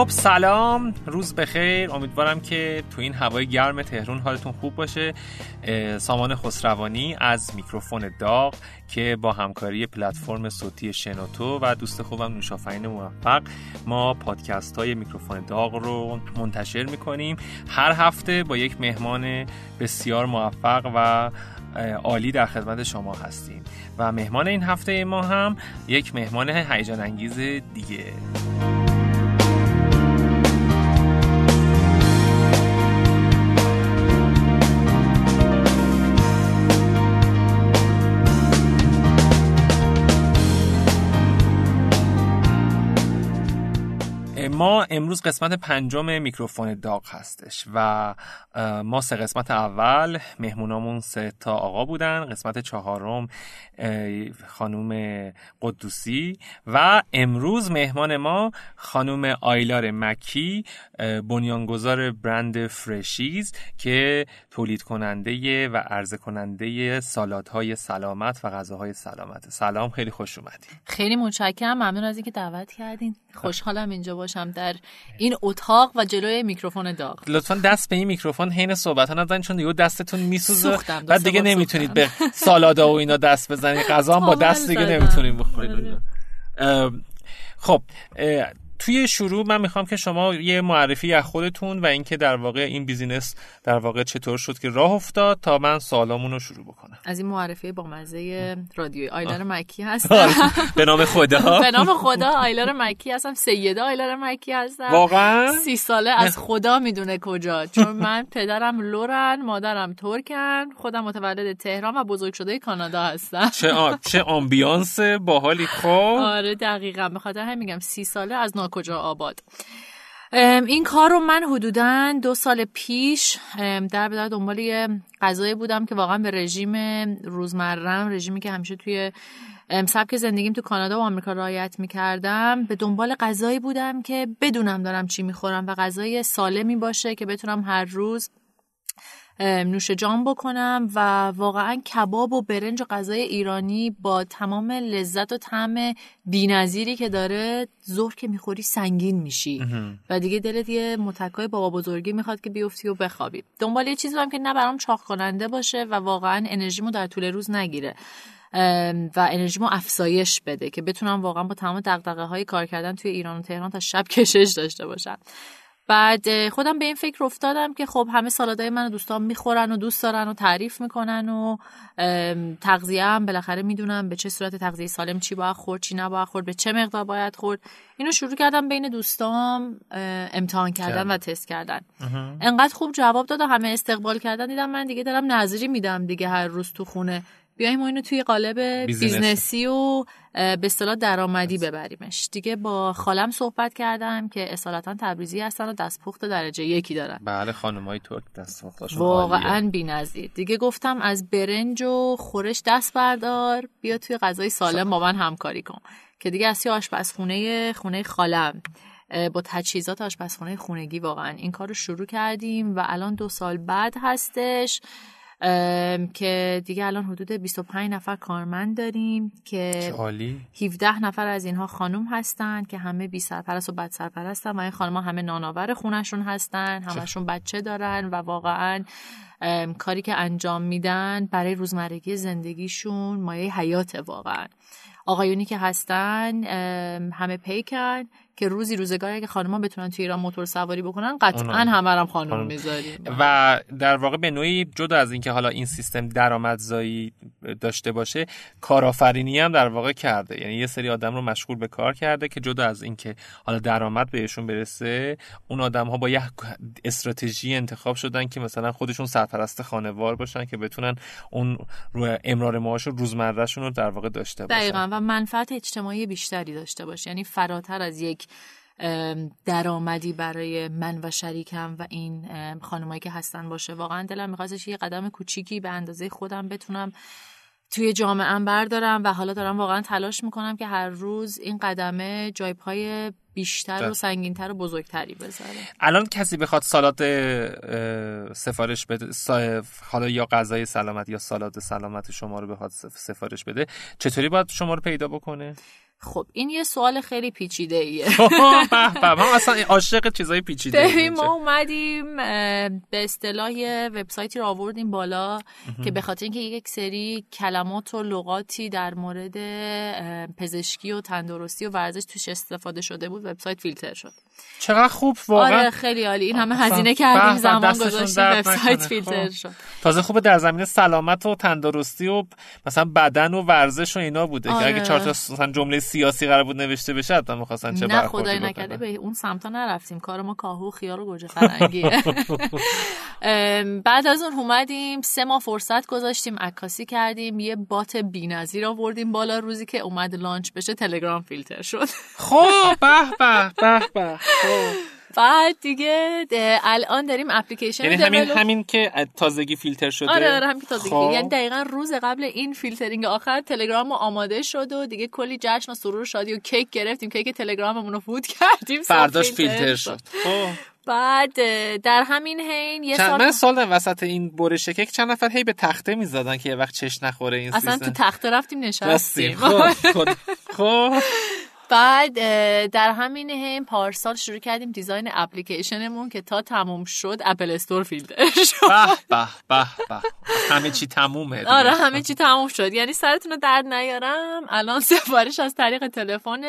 خب سلام. روز بخیر. امیدوارم که تو این هوای گرم تهرون حالتون خوب باشه. سامان خسروانی از میکروفون داغ که با همکاری پلتفرم صوتی شنوتو و دوست خوبم نوشافین موفق ما پادکست های میکروفون داغ رو منتشر می‌کنیم. هر هفته با یک مهمان بسیار موفق و عالی در خدمت شما هستیم. و مهمان این هفته ما هم یک مهمان هیجان انگیز دیگه. ما امروز قسمت پنجم میکروفون داغ هستش و ما سه قسمت اول مهمونامون سه تا آقا بودن قسمت چهارم خانوم قدوسی و امروز مهمان ما خانوم آیلار مکی بنیانگذار برند فرشیز که تولید کننده و عرضه کننده سالادهای سلامت و غذاهای سلامت. سلام خیلی خوش اومدید خیلی متشکرم. ممنون از اینکه دعوت کردین. خوشحالم اینجا باشم در این اتاق و جلوی میکروفون داغ. لطفا دست به این میکروفون حین صحبت ها نزنید چون دیگه دستتون میسوزه. بعد دیگه نمی‌تونید به سالادا و اینا دست بزنید غذا با دست دیگه نمی‌تونید بخورید. خب توی شروع من می‌خوام که شما یه معرفی از خودتون و اینکه در واقع این business در واقع چطور شد که راه افتاد تا من سوالامون رو شروع بکنم. از این معرفی با مزه رادیوی. آیلار مکی هستم. به نام خدا. به نام خدا آیلار مکی هستم. سیده آیلار مکی هستم. واقعا؟ سی ساله از خدا می‌دونه کجا. چون من پدرم لرن مادرم ترکن خودم متولد تهران و بزرگ شده کانادا هستم. چه. چه آمبیانس باحالی خب. آره دقیقاً. به خاطر همین میگم سی ساله از کجا آباد. این کار رو من حدودا دو سال پیش در بدار دنبال یه غذایی بودم که واقعا به رژیم روزمرم رژیمی که همیشه توی سبک زندگیم تو کانادا و آمریکا رعایت می‌کردم به دنبال غذایی بودم که بدونم دارم چی می‌خورم و غذای سالمی باشه که بتونم هر روز نوش جام بکنم و واقعا کباب و برنج و غذای ایرانی با تمام لذت و طعم بینظیری که داره ظهر که می‌خوری سنگین میشی. و دیگه دلت یه متکای بابا بزرگی می‌خواد که بیفتی و بخوابی. دنبال یه چیزی هم که نه برام چاق کننده باشه و واقعا انرژیمو در طول روز نگیره. و انرژیمو افزایش بده که بتونم واقعا با تمام دغدغه های کار کردن توی ایران و تهران تا شب کشش داشته باشم. بعد خودم به این فکر افتادم که خب همه سالادای من دوستان می‌خورن و دوست دارن و تعریف می‌کنن و تغذیه هم بالاخره می‌دونم به چه صورت تغذیه سالم چی باید خورد چی نباید خورد به چه مقدار باید خورد. اینو شروع کردم بین دوستام امتحان کردن و تست کردن. انقدر خوب جواب داد و همه استقبال کردن دیدم من دیگه دارم نظری میدم دیگه هر روز تو خونه. بیایم اینو توی قالب business ی و به اصطلاح درآمدی ببریمش. دیگه با خالم صحبت کردم که اصالتا تبریزی هستن و دستپخت درجه یکی دارن. بله خانمای ترک دستپختاشون واقعا بی‌نظیر. دیگه گفتم از برنج و خورش دست بردار بیا توی غذای سالم با من همکاری کن. که دیگه از آشپزخونه خونه خالم با تجهیزات آشپزخونه خونگی واقعا این کار رو شروع کردیم و الان دو سال بعد هستش. که دیگه الان حدود 25 نفر کارمند داریم که 17 نفر از اینها خانم هستن که همه بی سرپرست و بد سرپرستن و این خانم همه نانآور خونشون هستن همشون بچه دارن و واقعا کاری که انجام میدن برای روزمرگی زندگیشون مایه حیات واقعا. آقایونی که هستن همه پیکن که روزی روزگاری اگه خانم‌ها بتونن توی ایران موتور سواری بکنن قطعا همه هم خانم می‌ذاریم. و در واقع به نوعی جدا از اینکه حالا این سیستم درآمدزایی داشته باشه کارآفرینی هم در واقع کرده. یعنی یه سری آدم رو مشغول به کار کرده که جدا از اینکه حالا درآمد بهشون برسه اون آدم ها با یه استراتژی انتخاب شدن که مثلا خودشون سرپرست خانوار باشن که بتونن اون رو امرار معاش روزمرهشون رو در واقع داشته باشن. دقیقاً. و منفعت اجتماعی بیشتری داشته باشه یعنی فراتر از یک درآمدی برای من و شریکم و این خانمایی که هستن باشه. واقعا دلم میخواستش یه قدم کوچیکی به اندازه خودم بتونم توی جامعه بردارم و حالا دارم واقعا تلاش می‌کنم که هر روز این قدمه جای بیشتر و سنگینتر و بزرگتری بذاره. الان کسی بخواد سالات سفارش بده حالا یا غذای سلامت یا سالات سلامت شما رو بخواد سفارش بده چطوری باید شما رو پیدا بکنه؟ خب این یه سوال خیلی پیچیده ایه من اصلا عاشق چیزای پیچیده ببین ما اومدیم به اصطلاح وبسایتی رو آوردیم بالا که به خاطر اینکه یک سری کلمات و لغاتی در مورد پزشکی و تندرستی و ورزش توش استفاده شده بود وبسایت فیلتر شد. چقدر خوب واقعا. آره خیلی عالی. این همه هزینه کردیم زمان گذاشتیم وبسایت فیلتر خب. شد. تازه خوبه در زمینه سلامت و تندرستی و مثلا بدن و ورزش و اینا بوده آره. که اگه چهار تا جمله سیاسی قرار بود نوشته بشه حتما می‌خواستن چه نه خدای نکرده به اون سمتا نرفتیم. کار ما کاهو خیار و گوجه فرنگیه. بعد از اون اومدیم سه ماه فرصت گذاشتیم عکاسی کردیم یه بات بی‌نظیر آوردیم بالا روزی که اومد لانچ بشه تلگرام فیلتر شد. خب به به به به خب. بعد دیگه الان داریم اپلیکیشن یعنی همین همین که تازگی فیلتر شده. آره آره همین که تازگی. خب. یعنی دقیقا روز قبل این فیلترینگ آخر تلگرام آماده شد و دیگه کلی جشن و سرور شادی و کیک گرفتیم. کیک تلگراممون رو فوت کردیم فرداش فیلتر شد. خب. بعد در همین حین یه سال من سال وسط این برش کیک چند نفر هی به تخته می‌زدن که یه وقت چش نخوره این اصلا تو تخته رفتیم نشستیم. خب. خب. بعد در همین هم پارسال شروع کردیم دیزاین اپلیکیشنمون که تا تموم شد اپل استور فیلتر شد. به به به همه چی تمومه آره همه چی تموم شد. یعنی سرتون رو درد نیارم. الان سفارش از طریق تلفن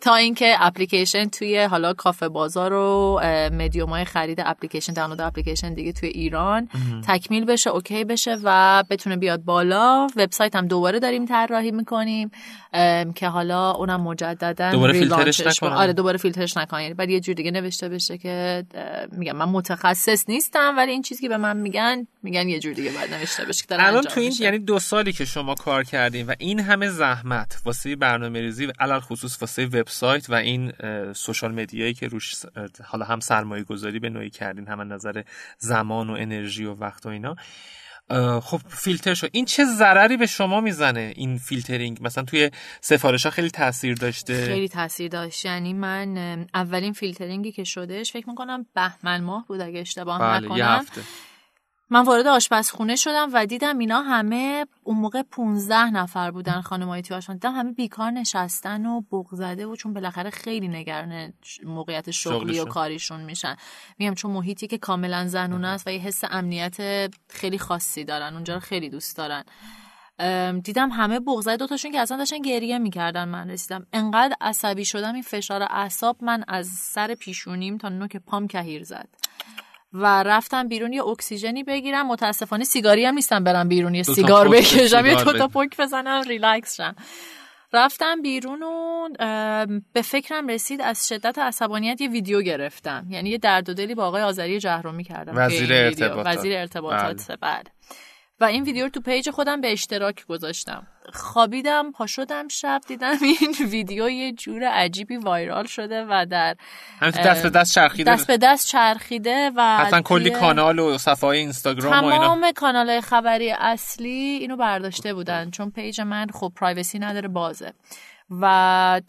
تا اینکه اپلیکیشن توی حالا کافه بازار و مدیوم های خرید اپلیکیشن دانلود اپلیکیشن دیگه توی ایران تکمیل بشه اوکی بشه و بتونه بیاد بالا. وبسایت هم دوباره داریم طراحی می‌کنیم که حالا اونم مجددا دوباره فیلترش نکنم آره دوباره فیلترش نکنم یعنی بعد یه جور دیگه نوشته بشه که میگم من متخصص نیستم ولی این چیزی که به من میگن میگن یه جور دیگه باید نوشته بشه که الان تو این یعنی دو سالی که شما کار کردین و این همه زحمت واسه برنامه‌ریزی و علل خصوص واسه وبسایت و این سوشال مدیایی که روش حالا هم سرمایه گذاری به نوعی کردین هم نظر زمان و انرژی و وقت و اینا خب فیلتر شد این چه ضرری به شما می‌زنه این فیلترینگ؟ مثلا توی سفارش ها خیلی تاثیر داشته. خیلی تاثیر داشت. یعنی من اولین فیلترینگی که شدش فکر می‌کنم بهمن ماه بود اگه اشتباه بله، نکنم. یه هفته. من وارد آشپزخونه شدم و دیدم اینا همه اون موقع 15 نفر بودن خانمای آشپزخونه دیدم همه بیکار نشستن و بغ زده و چون بالاخره خیلی نگران موقعیت شغلی و کاریشون میشن. میگم چون محیطی که کاملا زنونه است و یه حس امنیت خیلی خاصی دارن اونجا رو خیلی دوست دارن. دیدم همه بغضای دوتاشون که اصلا داشتن گریه می‌کردن من رسیدم. انقدر عصبی شدم این فشار اعصاب من از سر پیشونیم تا نوک پام کهیر زد. و رفتم بیرون یه اکسیژنی بگیرم. متاسفانه سیگاری هم نیستم برم بیرون یه سیگار بکشم یه دوتا پک بزنم ریلکس شم. رفتم بیرون و به فکرم رسید از شدت عصبانیت یه ویدیو گرفتم. یعنی یه درد و دلی با آقای آذری جهرمی کردم. وزیر ارتباطات. وزیر ارتباطات. بله. بعد و این ویدیو رو تو page خودم به اشتراک گذاشتم. خوابیدم پا شدم شب دیدم این ویدیو یه جور عجیبی viral شده و در دست به دست چرخیده. دست به دست چرخیده و حتما کلی کانال و صفحه اینستاگرام و تمام کانال خبری اصلی اینو برداشته بودن چون page من خب privacy نداره بازه. و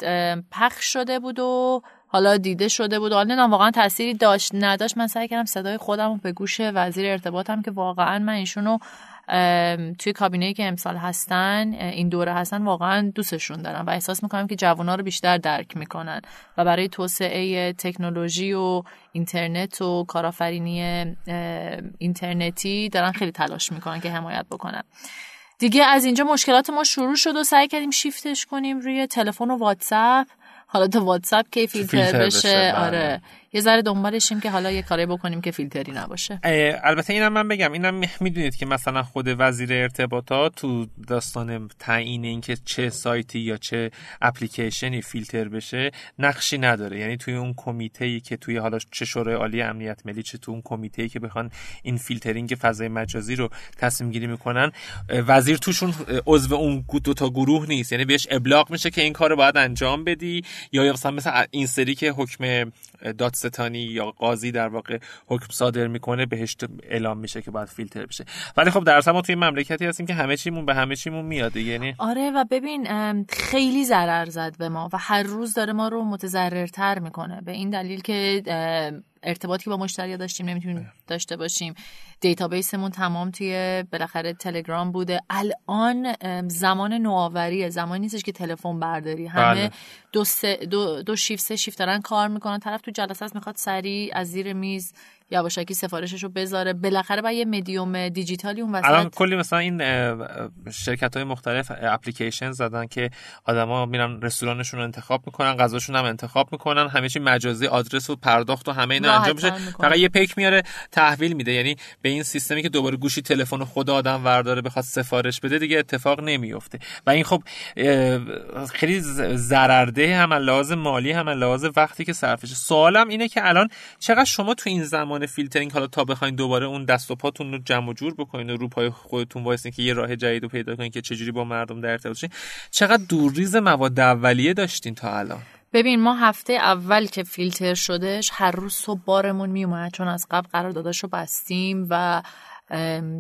پخش شده بود و حالا دیده شده بود. حالا واقعا تأثیری داشت نداشت. من سعی کردم صدای خودم رو به گوش وزیر ارتباطم که واقعا من ایشونو توی کابینه که امسال هستن این دوره هستن واقعا دوستشون دارم و احساس می‌کنم که جوانا رو بیشتر درک می‌کنن و برای توسعه تکنولوژی و اینترنت و کارآفرینی اینترنتی دارن خیلی تلاش می‌کنن که حمایت بکنن. دیگه از اینجا مشکلات ما شروع شد و سعی کردیم شیفتش کنیم روی تلفن و واتساپ. حالا تو واتساپ که فیلتر, بشه, بله. آره. یه ذره دنبالشیم که حالا یه کاری بکنیم که فیلتری نباشه. البته اینم من بگم اینم می‌دونید که مثلا خود وزیر ارتباطات تو داستان تعیین اینکه چه سایتی یا چه اپلیکیشنی فیلتر بشه نقشی نداره. یعنی توی اون کمیته که توی حالا چه شورای عالی امنیت ملی چه تو اون کمیته که بخوان این فیلترینگ فضای مجازی رو تصمیم گیری می‌کنن وزیر توشون عضو اون دو تا گروه نیست. یعنی بهش ابلاغ میشه که این کارو باید انجام بدی. یا مثلا مثلا این سری که حکم دادستانی یا قاضی در واقع حکم صادر می‌کنه بهش اعلام میشه که باید فیلتر بشه. ولی خب در ما توی مملکتی هستیم که همه چیمون به همه چیمون میاده یعنی آره و ببین خیلی ضرر زد به ما و هر روز داره ما رو متضررتر می‌کنه. به این دلیل که ارتباطی با مشتری داشتیم نمی‌تونیم داشته باشیم. دیتابیسمون تمام توی بالاخره تلگرام بوده. الان زمان نوآوریه. زمانی نیستش که تلفن برداری. همه بله. دو, دو, دو شیفت سه شیفت دارن کار می‌کنن. طرف تو جلسه می‌خواد سریع از زیر میز یواشکی سفارشش رو بذاره. بالاخره با یه مدیوم دیجیتالی اون وسط الان کلی مثلا این شرکت های مختلف اپلیکیشن زدن که آدما میرن رستورانشون رو انتخاب می‌کنن غذاشون هم انتخاب می‌کنن همه چی مجازی آدرس و پرداخت و همه اینا انجام میشه. فقط یه پیک میاره تحویل میده. یعنی به این سیستمی که دوباره گوشی تلفن خود آدم ورداره بخواد سفارش بده دیگه اتفاق نمیفته و این خب خیلی ضررده هم لحاظ مالی هم لحاظ وقتی که صرفش سوالم اینه که الان چقدر شما تو این زمان فیلترینگ حالا تا بخواین دوباره اون دست و پاتون رو جمع و جور بکنین و رو پای خودتون وایسین که یه راه جدید رو پیدا کنین که چجوری با مردم در ارتباط شین چقدر دورریز مواد اولیه داشتین تا الان؟ ببین ما هفته اول که فیلتر شدش هر روز صبح بارمون میومد چون از قبل قرار داداشو بستیم و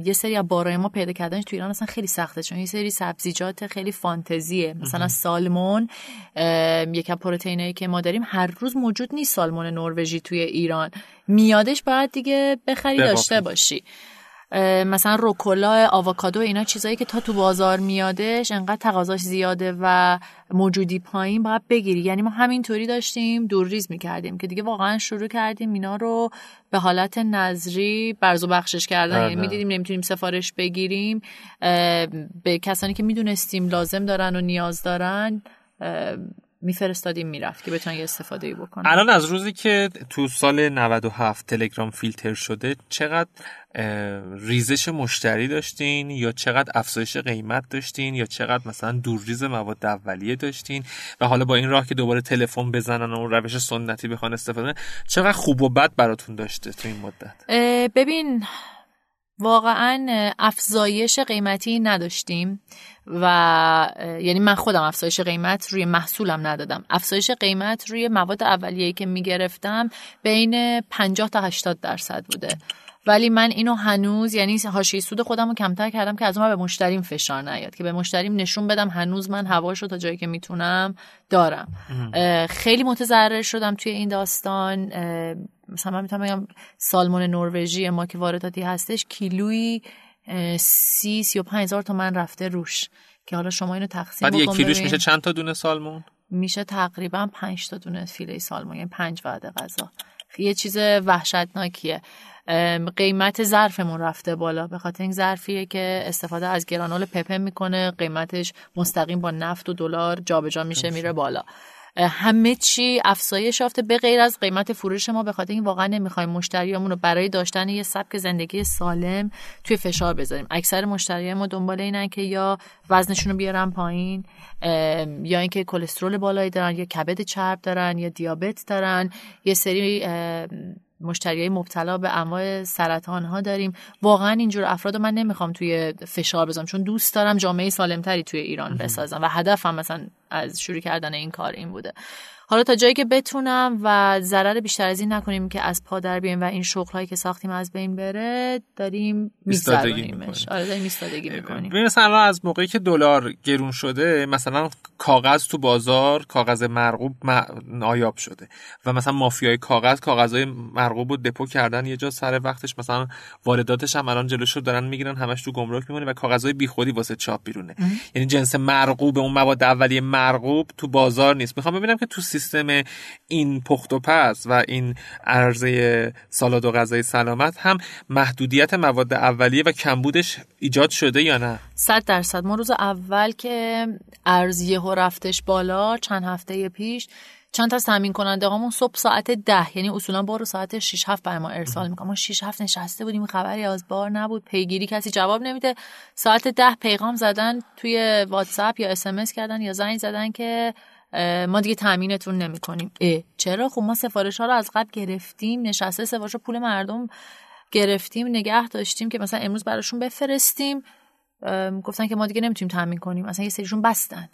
یه سری از بارای ما پیدا کردنش تو ایران اصلا خیلی سخته چون یه سری سبزیجات خیلی فانتزیه. مثلا سالمون یکم پروتئینایی که ما داریم هر روز موجود نیست سالمون نروژی توی ایران. میادش باید دیگه بخری داشته باشی. مثلا روکولا آووکادو اینا چیزایی که تا تو بازار میادش انقدر تقاضاش زیاده و موجودی پایین باید بگیری. یعنی ما همینطوری داشتیم دور ریز می‌کردیم که دیگه واقعا شروع کردیم اینا رو به حالت نظری برز و بخشش کردن. یعنی بله. می‌دیدیم نمی‌تونیم سفارش بگیریم. به کسانی که می‌دونستیم لازم دارن و نیاز دارن میفرستادیم می‌رفت که بتونن یه استفاده بکنن. الان از روزی که تو سال 97 تلگرام فیلتر شده چقدر ریزش مشتری داشتین یا چقدر افزایش قیمت داشتین یا چقدر مثلا دورریز مواد اولیه داشتین و حالا با این راه که دوباره تلفن بزنن و روش سنتی بخوان استفاده چقدر خوب و بد براتون داشته تو این مدت؟ ببین واقعا افزایش قیمتی نداشتیم و یعنی من خودم افزایش قیمت روی محصولم ندادم. افزایش قیمت روی مواد اولیه که می‌گرفتم بین 50 تا 80 درصد بوده. ولی من اینو هنوز یعنی حاشیه سود خودم رو کمتر کردم که از اون به مشتریم فشار نیاد که به مشتریم نشون بدم هنوز من هواش رو تا جایی که می‌تونم دارم. خیلی متضرر شدم توی این داستان. مثلا من می‌تونم بگم سالمون نروژی ما که وارداتی هستش کیلویی سی سی و پنج هزار تومن رفته روش. که حالا شما اینو تقسیم بعد یک کیلوش میشه چند تا دونه سالمون؟ میشه تقریبا پنج تا دونه فیله سالمون یعنی پنج وعده غذا. یه چیز وحشتناکیه. قیمت ظرفمون رفته بالا. به خاطر این ظرفیه که استفاده از گرانول پپه می‌کنه. قیمتش مستقیم با نفت و دلار جابجا میشه میره بالا. همه چی افزایش یافته به غیر از قیمت فروش ما. به خاطر این واقعا نمی‌خوایم مشتریامون رو برای داشتن یه سبک زندگی سالم توی فشار بذاریم. اکثر مشتری ما دنبال اینن که یا وزنشون رو بیارن پایین یا اینکه کلسترول بالایی دارن یا کبد چرب دارن یا دیابت دارن. یه سری مشتریای مبتلا به انواع سرطان ها داریم. واقعا اینجور افراد من نمی‌خوام توی فشار بذارم چون دوست دارم جامعه سالمتری توی ایران بسازم و هدفم مثلا از شروع کردن این کار این بوده. حالا تا جایی که بتونم و ضرر بیشتر از این نکنیم که از پا در بیایم و این شغل هایی که ساختیم از بین بره داریم میگذرونیمش آره داریم ایستادگی می‌کنیم. ببین مثلا از موقعی که دلار گرون شده مثلا کاغذ تو بازار کاغذ مرغوب نایاب شده. و مثلا مافیای کاغذ کاغذهای مرغوب رو دپو کردن یه جا سر وقتش. مثلا وارداتش هم الان جلوشو دارن می‌گیرن همش تو گمرک میمونه و کاغذهای بیخودی واسه چاپ بیرونه. یعنی جنس مرغوب اون مواد اولیه مرغوب تو بازار نیست. می‌خوام ببینم که تو سیستم این پخت و پس و این عرضه سالاد و غذای سلامت هم محدودیت مواد اولیه و کمبودش ایجاد شده یا نه؟ صد درصد. ما روز اول که ارزیه و رفتش بالا چند هفته پیش چند تا تامین کننده هامون صبح ساعت ده یعنی اصولا بار ساعت 6 7 بر ما ارسال می‌کنم ما 6 7 نشسته بودیم خبری از بار نبود پیگیری کسی جواب نمیده. ساعت ده پیغام زدن توی واتساپ یا اس کردن یا زنگ زدن که ما دیگه تامینتون نمی‌کنیم. چرا؟ خب ما سفارش ها رو از قبل گرفتیم نشسته سفارش پول مردم گرفتیم نگه داشتیم که مثلا امروز براشون بفرستیم. گفتن که ما دیگه نمی‌تونیم تامین کنیم. مثلا یه سریشون بستن.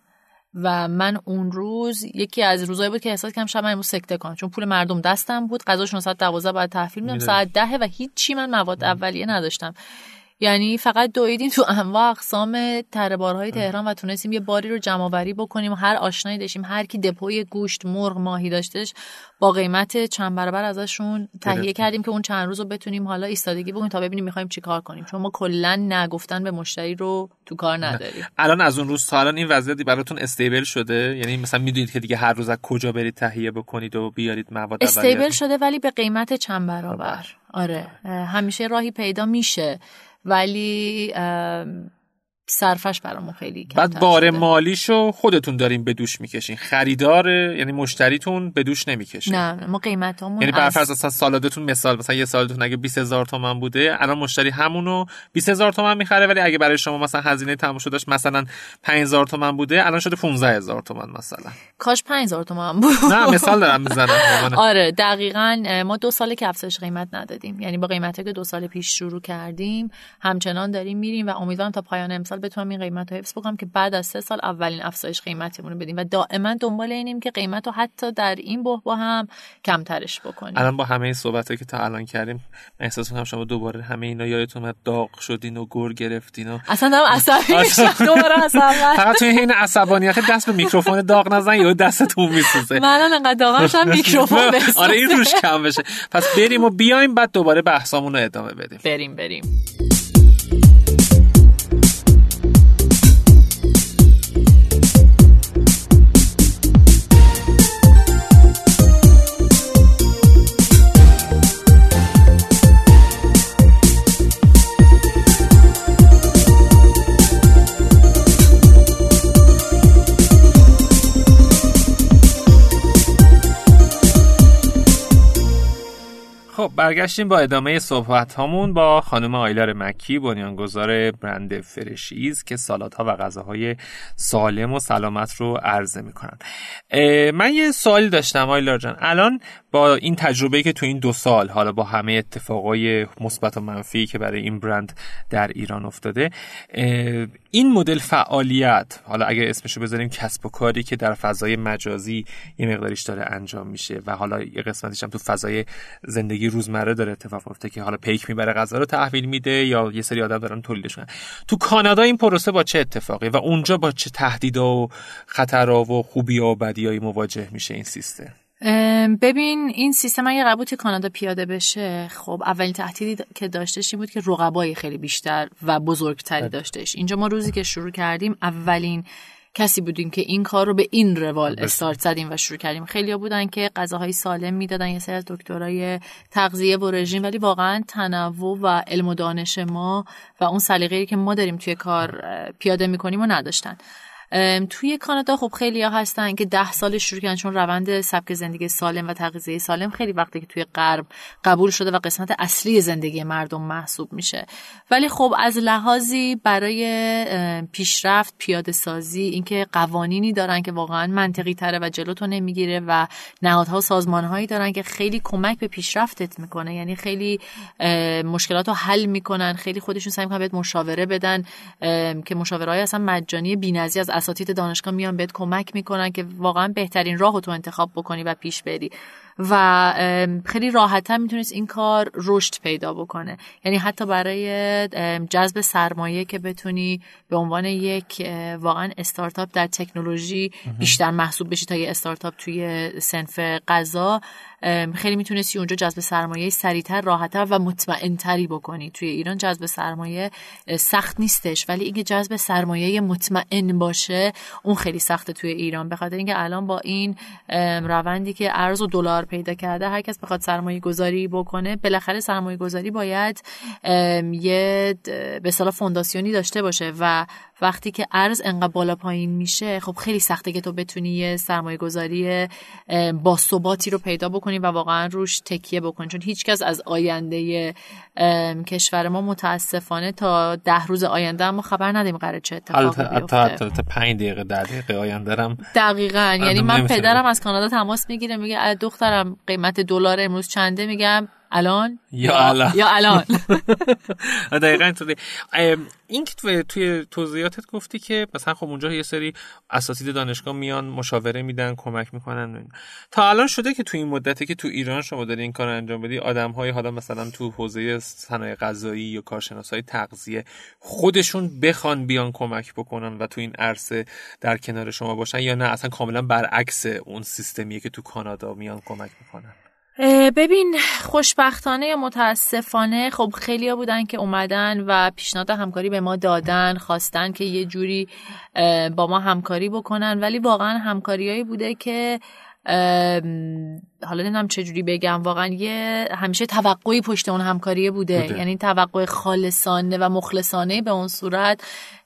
و من اون روز یکی از روزایی بود که احساس کردم شب من امروز سکته کنم چون پول مردم دستم بود. غذاشون ساعت 12 بعد تحویل میدم. ساعت ده و هیچی من مواد اولیه نداشتم. یعنی فقط دویدیم تو انواع اقسام تربارهای تهران و تونستیم یه باری رو جمع آوری بکنیم. و هر آشنایی داشتیم هر کی دپوی گوشت مرغ ماهی داشتش با قیمت چند برابر ازشون تهیه کردیم که اون چند روز رو بتونیم حالا ایستادگی بکنیم تا ببینیم می‌خوایم چیکار کنیم. چون ما کلا نگفتن به مشتری رو تو کار نداریم. الان از اون روز تا الان این وضعیتی براتون استیبل شده؟ یعنی مثلا می‌دونید که دیگه هر روز از کجا برید تهیه بکنید و بیارید مواد استیبل شده ولی به قیمت چند برابر. آره. همیشه راهی پیدا میشه. ولی صرفش برامون خیلی بعد بار مالیشو خودتون داریم به دوش می‌کشین. خریدار یعنی مشتریتون به دوش نمی‌کشه. نه ما قیمتامون یعنی برفرض اصلا سالادتون مثال مثلا یه سالادتون اگه 20000 تومان بوده الان مشتری همونو 20000 تومان می‌خره ولی اگه برای شما مثلا هزینه تموم داشت مثلا 5000 تومان بوده الان شده 15000 تومان مثلا. کاش 5000 تومان بود. نه مثال دارم می‌زنم آره دقیقا ما دو ساله که افزایش قیمت ندادیم. یعنی با قیمتی که دو سال پیش شروع کردیم همچنان داریم میریم و امیدوارم تا پایان امسال بتونم این قیمت رو حفظ بکنم که بعد از سه سال اولین افزایش قیمتمون رو بدیم و دائما دنبال اینیم که قیمت رو حتی در این بحبا هم کمترش بکنیم. الان با همه این صحبت که تا الان کردیم احساس می‌کنم شما دوباره همه اینا یادتون اومد داغ شدین و گر گرفتین و اصلا دارم عصبی میشم. دوباره عصبی. فقط توی این عصبانیت دست به میکروفون داغ نزن یا دستتون میسوزه. من انقدر داغم میکروفون آره این روش کم بشه. پس بریم و بیایم بعد دوباره بحثامون رو ادامه بدیم. بریم بریم. خب برگشتیم با ادامه صحبت هامون با خانم آیلار مکی بنیانگذار برند فرشیز که سالادها و غذاهای سالم و سلامت رو عرضه می‌کنن. من یه سوالی داشتم آیلار جان. الان با این تجربه که تو این دو سال حالا با همه اتفاقای مثبت و منفی که برای این برند در ایران افتاده این مدل فعالیت حالا اگر اسمشو بذاریم کسب و کاری که در فضای مجازی یه مقداریش داره انجام میشه و حالا یه قسمتیش هم تو فضای زندگی روزمره داره اتفاق میفته که حالا پیک می‌بره غذا رو تحویل میده یا یه سری آدم دارن تولیدش کنن تو کانادا این پروسه با چه اتفاقی و اونجا با چه تهدیدا و خطرها و خوبی و بدیایی مواجه میشه این سیستم؟ ببین این سیستم اگه قبول کانادا پیاده بشه خب اولین تهدیدی که داشتش این بود که رقبای خیلی بیشتر و بزرگتری بله. داشتش. اینجا ما روزی که شروع کردیم اولین کسی بودیم که این کار رو به این روال استارت زدیم و شروع کردیم. خیلی بودن که غذاهای سالم می‌دادن یه سری از دکترای تغذیه و رژیم. ولی واقعا تنوع و علم و دانش ما و اون سلیقه‌ای که ما داریم توی کار پیاده می‌کنیم و نداشتن. توی کانادا خب خیلی ها هستن که ده سال شروع کردن چون روند سبک زندگی سالم و تغذیه سالم خیلی وقتی که توی غرب قبول شده و قسمت اصلی زندگی مردم محسوب میشه. ولی خب از لحاظی برای پیشرفت پیاده سازی اینکه قوانینی دارن که واقعا منطقی تره و جلو تو نمی‌گیره و نهادها و سازمانهایی دارن که خیلی کمک به پیشرفتت می‌کنه یعنی خیلی مشکلات رو حل می‌کنن خیلی خودشون سعی می‌کنن بهت مشاوره بدن که مشاوره های اصلا مجانی بی‌نظیر از اساتید دانشگاه میان بهت کمک می‌کنن که واقعا بهترین راه رو تو انتخاب بکنی و پیش بری. و خیلی راحتتر می‌تونست این کار رشد پیدا بکنه. یعنی حتی برای جذب سرمایه که بتونی به عنوان یک واقعا استارتاپ در تکنولوژی بیشتر محسوب بشی تا یه استارتاپ توی سنف غذا خیلی می‌تونستی اونجا جذب سرمایه سریعتر راحتتر و مطمئنتری بکنی. توی ایران جذب سرمایه سخت نیستش. ولی اینکه جذب سرمایه مطمئن باشه اون خیلی سخته توی ایران. به خاطر اینکه الان با این روندی که ارز و دلار پیدا کرده هر کس بخواد سرمایه گذاری بکنه بالاخره سرمایه گذاری باید یه به فونداسیونی داشته باشه و وقتی که ارز انقدر بالا پایین میشه خب خیلی سخته که تو بتونی یه سرمایه گذاری با ثباتی رو پیدا بکنی و واقعا روش تکیه بکنی. چون هیچکس از آینده کشور ما متاسفانه تا ده روز آینده ما خبر ندیم قرار چه اتفاقی بیفته. تا تا پنج دقیقه ده دقیقه آینده دقیقا. یعنی من پدرم از کانادا تماس می‌گیره میگه دخترم قیمت دلار امروز چنده؟ میگم الان؟ یا الان. یا الان. دقیقا اینطوری. این که توی توضیحاتت گفتی که مثلا خب اونجا یه سری اساتید دانشگاه میان مشاوره میدن کمک می‌کنن تا الان شده که تو این مدتی که تو ایران شما داری این کار انجام بدی آدم های حالا مثلا تو حوزه صنایع غذایی یا کارشناس های تغذیه خودشون بخوان بیان کمک بکنن و تو این عرصه در کنار شما باشن یا نه؟ اصلا کاملا برعکس اون سیستمیه که تو کانادا میان کمک می‌کنن. ببین خوشبختانه یا متاسفانه خب خیلی ها بودن که اومدن و پیشنهاد همکاری به ما دادن خواستن که یه جوری با ما همکاری بکنن ولی واقعا همکاریایی بوده که حالا نمی‌دونم چجوری بگم واقعا یه همیشه توقعی پشت اون همکاری بوده. بوده. یعنی توقع خالصانه و مخلصانه به اون صورت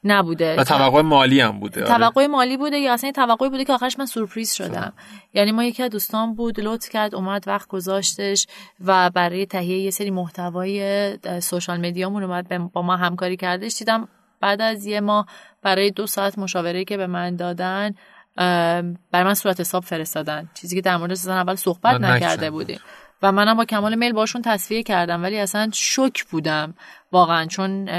نبوده. و توقع مالی هم بوده آره. توقع مالی بوده یا اصلا توقعی بوده که آخرش من سورپریز شدم. یعنی ما یکی از دوستان بود لطف کرد اومد وقت گذاشتش و برای تهیه یه سری محتوای سوشال مدیامون اومد با ما همکاری کردش. دیدم بعد از یه ماه برای دو ساعت مشاوره که به من دادن برای من صورت حساب فرستادن. چیزی که در مورد سزن اول صحبت نکرده بودیم. و منم با کمال میل باشون تصفیه کردم ولی اصلا شک بودم. واقعا چون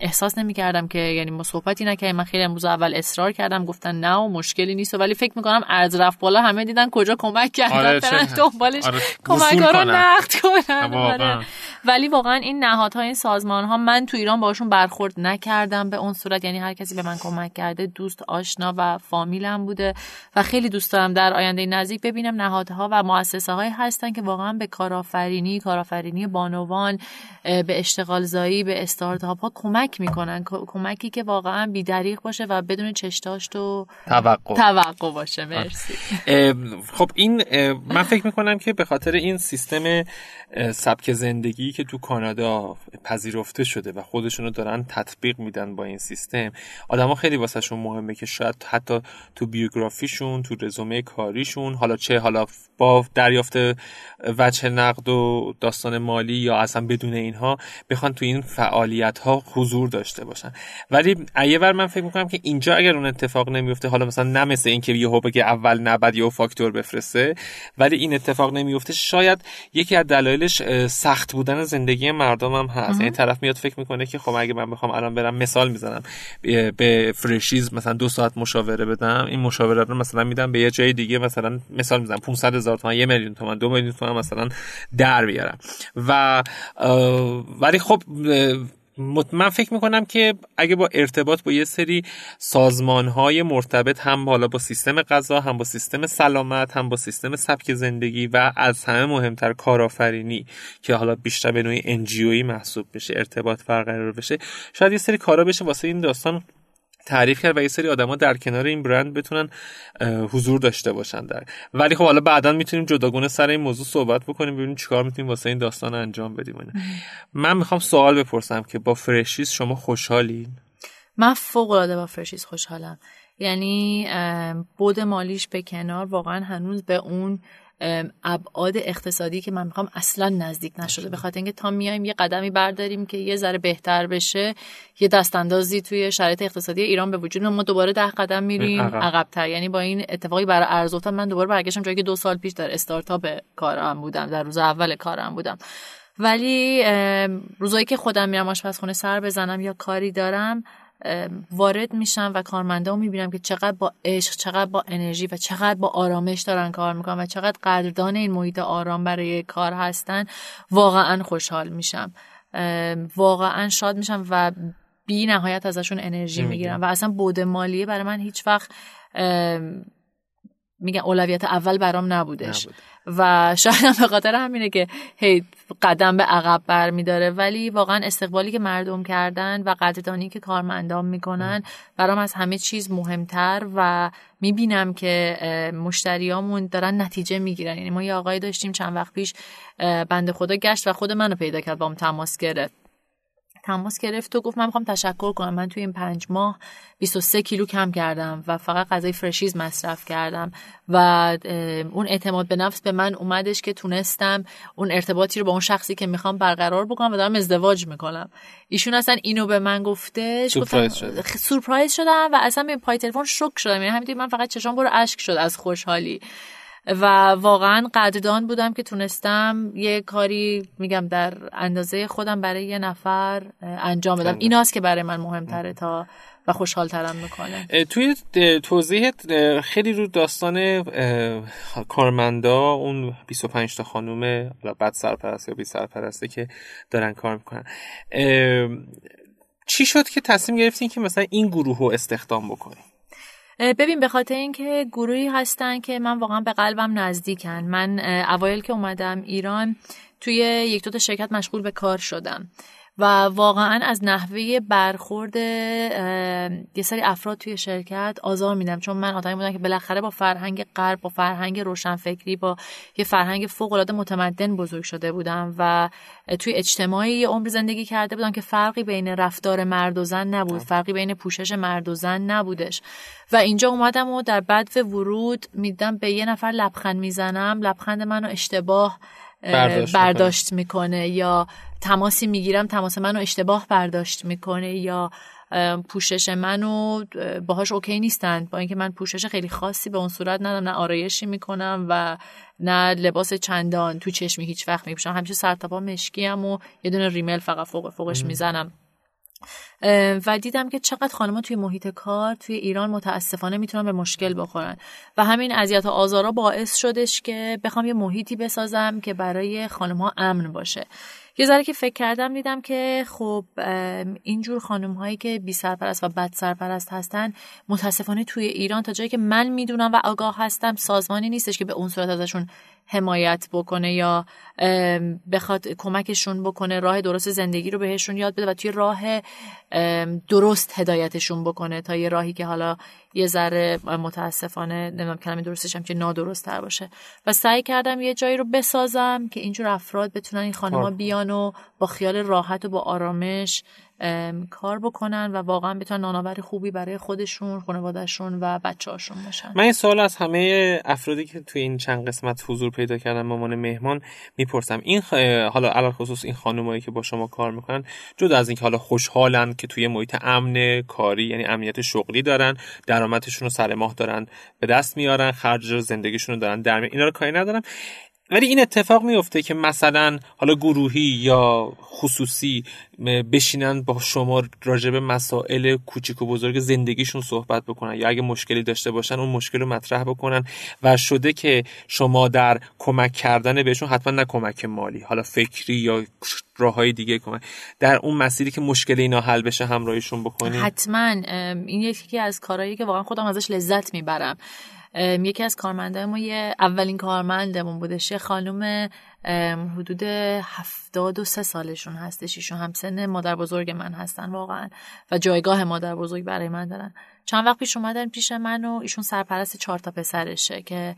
احساس نمی کردم که یعنی ما صحبتی نکردیم. من خیلی امروز اول اصرار کردم. گفتن نه و مشکلی نیست ولی فکر می‌کنم ارز رفت بالا همه دیدن کجا کمک کردن. آره دنبالش آره کمک ها رو نقد کنن. آره. ولی واقعا این نهادها این سازمان ها من تو ایران باشون برخورد نکردم به اون صورت. یعنی هر کسی به من کمک کرده دوست آشنا و فامیلم بوده و خیلی دوست دارم در آینده نزدیک ببینم نهادها و مؤسسه های هستن که واقعا به کارآفرینی کارآفرینی بانوان به اشتغال زایی به استارتاپ ها کمک می‌کنن. کمکی که واقعا بیدریق باشه و بدون چشتاشت و توقع. توقع باشه. مرسی. خب این من فکر می‌کنم که به خاطر این سیستم سبک زندگی که تو کانادا پذیرفته شده و خودشونو دارن تطبیق میدن با این سیستم آدما خیلی واسهشون مهمه که شاید حتی تو بیوگرافیشون تو رزومه کاریشون حالا چه حالا با دریافت وجه نقد و داستان مالی یا اصلا بدون اینها بخوان تو این فعالیت ها حضور داشته باشن. ولی یه بر من فکر می‌کنم که اینجا اگر اون اتفاق نمیفته حالا مثلا نه مثل اینکه یهو بگه اول نه بعد یهو فاکتور بفرسته ولی این اتفاق نمیفته شاید یکی از دلایلش سخت بودن زندگی مردم هم هست. یعنی طرف میاد فکر می‌کنه که خب اگه من بخوام الان برم مثال می‌زنم به فرشیز مثلا دو ساعت مشاوره بدم این مشاوره رو مثلا میدم به یه جای دیگه مثلا مثال می‌زنم 500 هزار تومان یه میلیون تومان دو میلیون تومان مثلا در بیارم. و ولی خب من فکر می‌کنم که اگه با ارتباط با یه سری سازمان های مرتبط هم حالا با سیستم غذا هم با سیستم سلامت هم با سیستم سبک زندگی و از همه مهمتر کارآفرینی که حالا بیشتر به نوعی انجیویی محسوب بشه ارتباط برقرار بشه شاید یه سری کارا بشه واسه این داستان تعریف کرد و یه سری آدما در کنار این برند بتونن حضور داشته باشن در. ولی خب حالا بعدا می‌تونیم جداگونه سر این موضوع صحبت بکنیم ببینیم چیکار می‌تونیم واسه این داستان انجام بدیم. من می‌خوام سوال بپرسم که با فرشیز شما خوشحالین؟ من فوق العاده با فرشیز خوشحالم. یعنی بود مالیش به کنار واقعا هنوز به اون ابعاد اقتصادی که من می‌خوام اصلا نزدیک نشده به خاطر اینکه تا میایم یه قدمی برداریم که یه ذره بهتر بشه یه دستاندازی توی شرایط اقتصادی ایران به وجود ما دوباره ده قدم میریم عقبتر. یعنی با این اتفاقی برای ارز من دوباره برگشتم جایی که دو سال پیش در استارتاپ کارم بودم در روز اول کارم بودم. ولی روزایی که خودم میرم آشپزخونه سر بزنم یا کاری دارم وارد میشم و کارمنده رو می‌بینم که چقدر با عشق چقدر با انرژی و چقدر با آرامش دارن کار می‌کنن و چقدر قدردان این محیط آرام برای کار هستن واقعا خوشحال میشم. واقعا شاد میشم و بی نهایت ازشون انرژی می‌گیرم و اصلا بود مالیه برای من هیچ وقت میگن اولویت اول برام نبودش و شاید به خاطر همینه که هی قدم به عقب برمیداره ولی واقعا استقبالی که مردم کردن و قدردانی که کارمندان می‌کنن برام از همه چیز مهمتر و می‌بینم که مشتریامون دارن نتیجه می‌گیرن. یعنی ما یه آقای داشتیم چند وقت پیش بنده خدا گشت و خود منو پیدا کرد با هم تماس گرفت. تماس گرفت و گفت من می‌خوام تشکر کنم. من توی این پنج ماه 23 کیلو کم کردم و فقط غذای فرشیز مصرف کردم و اون اعتماد به نفس به من اومدش که تونستم اون ارتباطی رو با اون شخصی که می‌خوام برقرار بکنم و دارم ازدواج می‌کنم. ایشون اصلا اینو به من گفته سورپرایز شدم و اصلا به پای تلفن شوک شدم. یعنی همینطوری من فقط چشام برو اشک شد از خوشحالی. و واقعا قدردان بودم که تونستم یه کاری میگم در اندازه خودم برای یه نفر انجام بدم. ایناست که برای من مهمتره تا و خوشحالترم می‌کنه. توی توضیح خیلی رو داستان کارمندا اون 25 تا خانوم بعد سرپرست یا بی سرپرسته که دارن کار می‌کنن. چی شد که تصمیم گرفتین که مثلا این گروه رو استخدام بکنیم ببین به خاطر اینکه گروهی هستن که من واقعا به قلبم نزدیکن. من اوایل که اومدم ایران توی یک دو تا شرکت مشغول به کار شدم. و واقعا از نحوه برخورد یه سری افراد توی شرکت آزار میدم. چون من آدمی بودم که بالاخره با فرهنگ غرب با فرهنگ روشنفکری با یه فرهنگ فوق العاده متمدن بزرگ شده بودم و توی اجتماعی یه عمر زندگی کرده بودم که فرقی بین رفتار مرد و زن نبود فرقی بین پوشش مرد و زن نبودش. و اینجا اومدم و در بعد ورود میدم به یه نفر لبخند می‌زنم. لبخند منو اشتباه برداشت, برداشت می‌کنه یا تماسی می‌گیرم تماس منو اشتباه برداشت می‌کنه یا پوشش منو باهاش اوکی نیستن. با اینکه من پوشش خیلی خاصی به اون صورت ندارم نه آرایشی می‌کنم و نه لباس چندان تو چشمی هیچ وقت میپوشم. همیشه سرتاپا مشکیم و یه دونه ریمل فقط فوق فوقش می‌زنم. و دیدم که چقدر خانمها توی محیط کار توی ایران متاسفانه می‌تونن به مشکل بخورن. و همین اذیت و آزارا باعث شدش که بخوام یه محیطی بسازم که برای خانمها امن باشه. یه ذره که فکر کردم دیدم که خب اینجور خانم هایی که بی سرپرست و بد سرپرست هستن متاسفانه توی ایران تا جایی که من می‌دونم و آگاه هستم سازمانی نیستش که به اون صورت ازشون حمایت بکنه یا بخواد کمکشون بکنه راه درست زندگی رو بهشون یاد بده و توی راه درست هدایتشون بکنه تا یه راهی که حالا یه ذره متاسفانه نمی‌دونم کلمه درستش هم که نادرست تر باشه و سعی کردم یه جایی رو بسازم که اینجور افراد بتونن این خانما خب. بیان و با خیال راحت و با آرامش کار بکنن و واقعا بتونن نانآور خوبی برای خودشون خانوادهشون و بچه هاشون باشن. من این سوال از همه افرادی که توی این چند قسمت حضور پیدا کردن به عنوان مهمان می‌پرسم. این خ... حالا علل خصوص این خانمایی که با شما کار می‌کنن جدا از اینکه حالا خوشحالن که توی محیط امن کاری یعنی امنیت شغلی دارن درآمدشون رو سر ماه دارن به دست میارن خرج زندگیشون رو دارن در اینا رو کاری ندارم. ولی این اتفاق میفته که مثلا حالا گروهی یا خصوصی بشینن با شما راجع به مسائل کوچیک و بزرگ زندگیشون صحبت بکنن یا اگه مشکلی داشته باشن اون مشکل رو مطرح بکنن و شده که شما در کمک کردن بهشون حتما نه کمک مالی حالا فکری یا راه های دیگه کمک در اون مسیری که مشکل اینا حل بشه همراهیشون بکنید حتما این یکی از کارهایی که واقعا خودم ازش لذت می‌برم. یکی از کارمنده ما یه اولین کارمندمون بودش یه خانم حدود هفتاد و سه سالشون هستش. ایشون همسن مادر بزرگ من هستن واقعا و جایگاه مادر بزرگ برای من دارن. چند وقت پیش اومدن پیش من و ایشون سرپرست چهار تا پسرشه که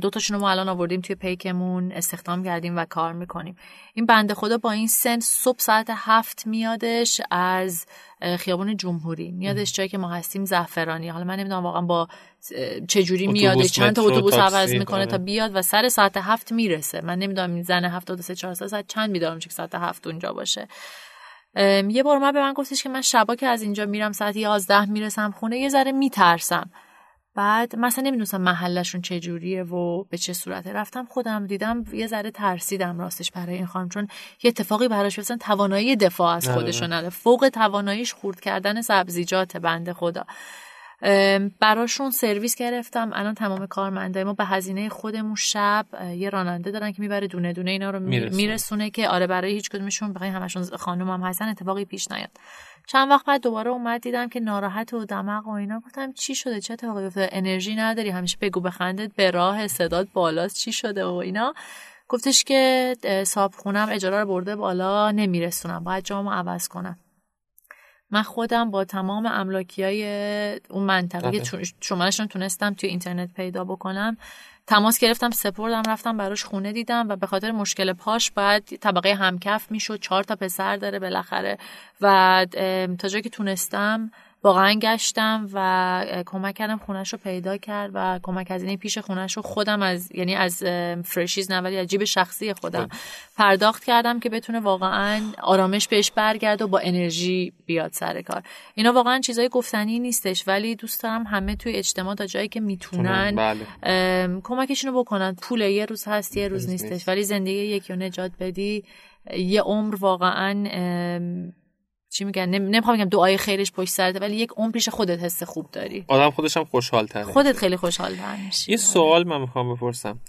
دو تاشون ما الان آوردیم توی پیکمون استخدام کردیم و کار می‌کنیم. این بنده خدا با این سن صبح ساعت هفت میادش از خیابون جمهوری. میادش جایی که ما هستیم زعفرانی. حالا من نمی‌دونم واقعا با چجوری میاد چند تا اتوبوس عوض می‌کنه تا بیاد و سر ساعت هفت می‌رسه. من نمی‌دونم این زن هفتاد سه چهار ساعت چند میدارم چه ساعت هفت اونجا باشه. یه بار من به من گفتش که من شبا که از اینجا میرم ساعت یازده می‌رسم خونه یه ذره میترسم. بعد مثلا نمی‌دونستم محلشون چجوریه و به چه صورته. رفتم خودم دیدم یه ذره ترسیدم راستش برای این خانم چون یه اتفاقی براش مثلا توانایی دفاع از خودشون نداره فوق تواناییش خورد کردن سبزیجات بنده خدا. براشون سرویس گرفتم. الان تمام کارمندای ما به هزینه خودمون شب یه راننده دارن که می‌بره دونه دونه اینا رو میرسونه, که آره برای هیچ کدومشون بخوای همشون خانم هم هستن اتفاقی پیش نیاد. چند وقت بعد دوباره اومد دیدم که ناراحت و دمق و اینا. گفتم چی شده؟ چه اتفاقی افتاده؟ انرژی نداری همیشه بگو بخندت به راه صدات بالاست چی شده و اینا. گفتش که صاحب خونم اجاره رو برده بالا نمیرسونم. باید جامو عوض کنم. من خودم با تمام املاکی های اون منطقه شمارشون تونستم توی اینترنت پیدا بکنم تماس گرفتم سپردم رفتم براش خونه دیدم و به خاطر مشکل پاش باید طبقه همکف می‌شد چهار تا پسر داره بالاخره و تا جایی که تونستم واقعا گشتم و کمک کردم خونش رو پیدا کرد و کمک هزینه پیش خونش رو خودم از یعنی از فرشیز نه ولی از جیب شخصی خودم خب. پرداخت کردم که بتونه واقعا آرامش بهش برگرد و با انرژی بیاد سر کار اینا واقعا چیزای گفتنی نیستش ولی دوست دارم همه توی اجتماع تا جایی که می‌تونن بله. کمکشون رو بکنن پول یه روز هست یه روز نیستش ولی زندگی یکی رو نجات بدی یه عمر واقعا چی میگن؟ نمی‌خوام بگم دعای خیرش پشت سرته ولی یک عمر پیش خودت حس خوب داری. آدم خودش هم خوشحال تره خودت خیلی خوشحال تر میشی. یه سوال من می‌خوام بپرسم.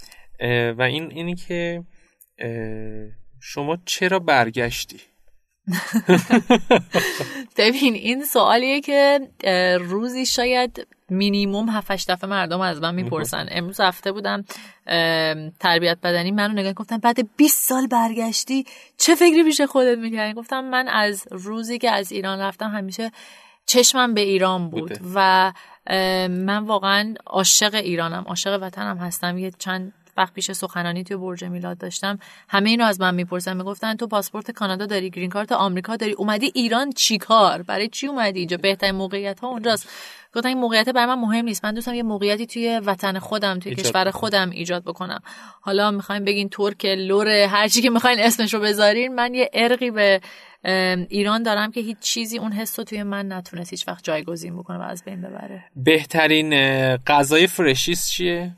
و این اینی که شما چرا برگشتی؟ ببین این سوالیه که روزی شاید مینیموم 7 دفعه مردم از من می‌پرسن. امروز هفته بودم تربیت بدنی منو نگاه گفتم بعد 20 سال برگشتی چه فکری پیش خودت می‌کردی؟ گفتم من از روزی که از ایران رفتم همیشه چشمم به ایران بود و من واقعا عاشق ایرانم عاشق وطنم هستم. یه چند وقت پیش سخنانی توی برج میلاد داشتم. همه اینو از من می‌پرسن می‌گفتن تو پاسپورت کانادا داری گرین کارت آمریکا داری اومدی ایران چیکار برای چی اومدی اینجا؟ بهترین موقعیت ها اونجاست. گفتن این موقعیت برای من مهم نیست. من دوستم یه موقعیتی توی وطن خودم توی کشور خودم ایجاد بکنم. حالا می‌خوایم بگین ترک لور هر چی که می‌خواین اسمش رو بذارین. من یه ارقی به ایران دارم که هیچ چیزی اون حس رو توی من نتونست هیچ وقت جایگزین بکنه و از بین ببره. بهترین غذای فرشیس چیه؟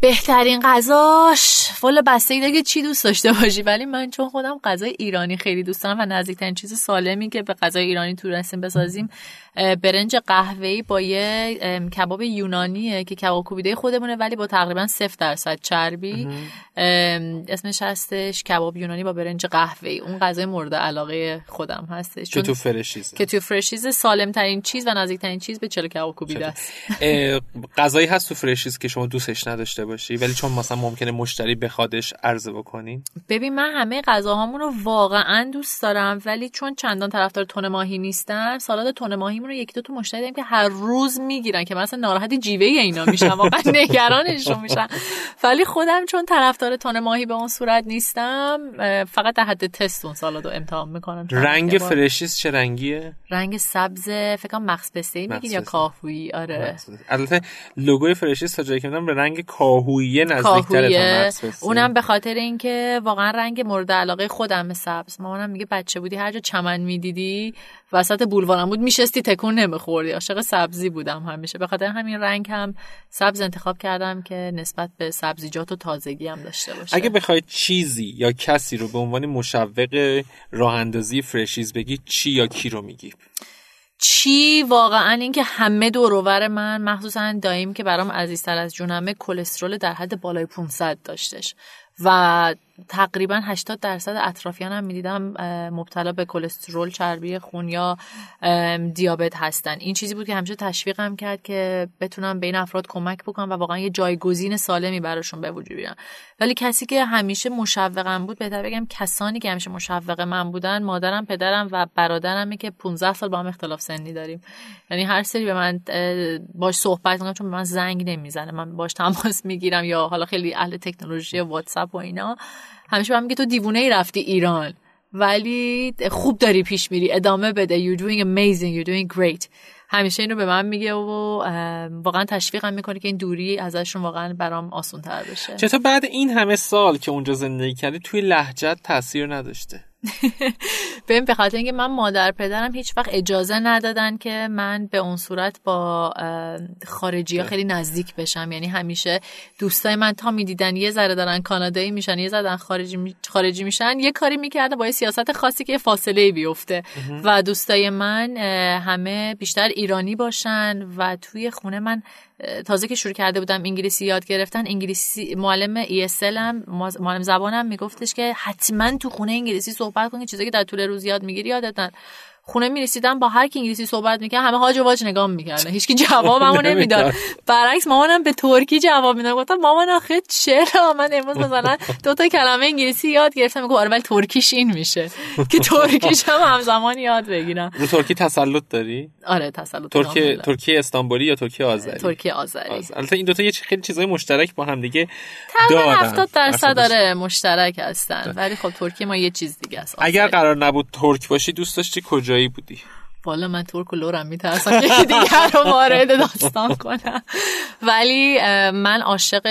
بهترین غذاش. والا بسته دیگه چی دوست داشته باشی. ولی من چون خودم غذای ایرانی خیلی دوست دارم و نزدیکترین چیز سالمی که به غذای ایرانی تونستیم بسازیم برنج قهوه‌ای با یه کباب یونانیه که کباب کوبیده خودمونه ولی با تقریبا 0 درصد چربی. اسمش هستش کباب یونانی با برنج قهوه‌ای. اون غذای مورد علاقه خودم هستش. که تو فرشیز که تو فرشیز سالم ترین چیز و نزدیک ترین چیز به چلو کباب کوبیده است. غذایی هست تو فرشیز که شما دوستش نداشته باشی. ولی چون مثلا ممکنه مشتری بخوادش عرضه بکنین ببین من همه غذاهامون رو واقعا دوست دارم ولی چون چندان طرفدار تون ماهی نیستم سالاد تون ماهی رو یکی دو تا مشتری داریم که هر روز می‌گیرن که مثلا ناراحت جیوه اینا میشن واقعا نگرانشون میشن ولی خودم چون طرفدار تون ماهی به اون صورت نیستم فقط در حد تست اون سالاد رو امتحان می‌کنم. رنگ فرشیز چه رنگیه؟ رنگ سبز فکر کنم پسته میگین یا کاهویی آره. البته لوگوی فرشیز تا جایی که به رنگ کاهویی نزدیک‌تره تا اونم به خاطر اینکه واقعا رنگ مورد علاقه خودم سبز. مامانم میگه بچه بودی هر جا چمن می‌دیدی وسط بولوارم بود میشستی تکون نمیخوردی. عاشق سبزی بودم همیشه. به خاطر همین رنگ هم سبز انتخاب کردم که نسبت به سبزیجات و تازگی هم داشته باشه. اگه بخواید چیزی یا کسی رو به عنوان مشوق راه اندازی فرشیز بگی چی یا کی رو میگی؟ چی؟ واقعا اینکه همه دوروبر من مخصوصا دایم که برام عزیزتر از جونمه کلسترول در حد بالای 500 داشتش. و تقریبا 80 درصد اطرافیانم می‌دیدم مبتلا به کلسترول چربی خون یا دیابت هستن. این چیزی بود که همیشه تشویقم کرد که بتونم به این افراد کمک بکنم و واقعا یه جایگزین سالمی براشون به وجود بیارم ولی کسی که همیشه مشوقم بود بهتر بگم کسانی که همیشه مشوق من بودن مادرم پدرم و برادرمه که 15 سال با هم اختلاف سنی داریم. یعنی هر سری به من باش صحبت می‌کنم چون به من زنگ نمی‌زنه. من باش تماس می‌گیرم یا حالا خیلی اهل تکنولوژی واتساپ و اینا. همیشه من میگه تو دیوونه ای رفتی ایران ولی خوب داری پیش میری ادامه بده. You're doing amazing you're doing great. همیشه اینو به من میگه و واقعا تشویقم می‌کنه که این دوری ازشون واقعا برام آسون تر بشه. چطور بعد این همه سال که اونجا زندگی کردی توی لحجت تاثیر نداشته؟ ببین به خاطر اینکه من مادر پدرم هیچ وقت اجازه ندادن که من به اون صورت با خارجی ها خیلی نزدیک بشم. یعنی همیشه دوستای من تا می‌دیدن یه ذره دارن کانادایی میشن یه ذره خارجی خارجی میشن یه کاری می‌کردن با یه سیاست خاصی که فاصله بیفته. و دوستای من همه بیشتر ایرانی باشن و توی خونه من تازه که شروع کرده بودم انگلیسی یاد گرفتن انگلیسی معلم ESL هم معلم زبانم میگفتش که حتما تو خونه انگلیسی صحبت کنید چیزایی که در طول روز یاد می‌گیری یادتن خونه می‌رسیدم با هر کی انگلیسی صحبت می‌کرد همه هاج و واج نگاه می‌کردن. هیچ کی جوابمو نمی‌داد. برعکس مامانم به ترکی جواب می‌داد. گفتم مامان آخه چرا؟ من امروز مثلا دو تا کلمه انگلیسی یاد گرفتم. میگه آره ولی ترکیش این میشه. که ترکیش هم همزمان یاد بگیرم. رو ترکی تسلط داری؟ آره تسلط ترکی ترکی استانبولی یا ترکی آذری؟ ترکی آذری. البته این دو تا یه خیلی چیزای مشترک با هم دیگه دارن. 70 درصد داره مشترک هستن. ولی خب ترکی ما یه چیز دیگه است. اگر قرار نبود ترک باشی دوست داشتی کجایی بودی؟ والا من ترک و لورم میترسم یکی دیگر رو وارد داستان کنم. ولی من عاشق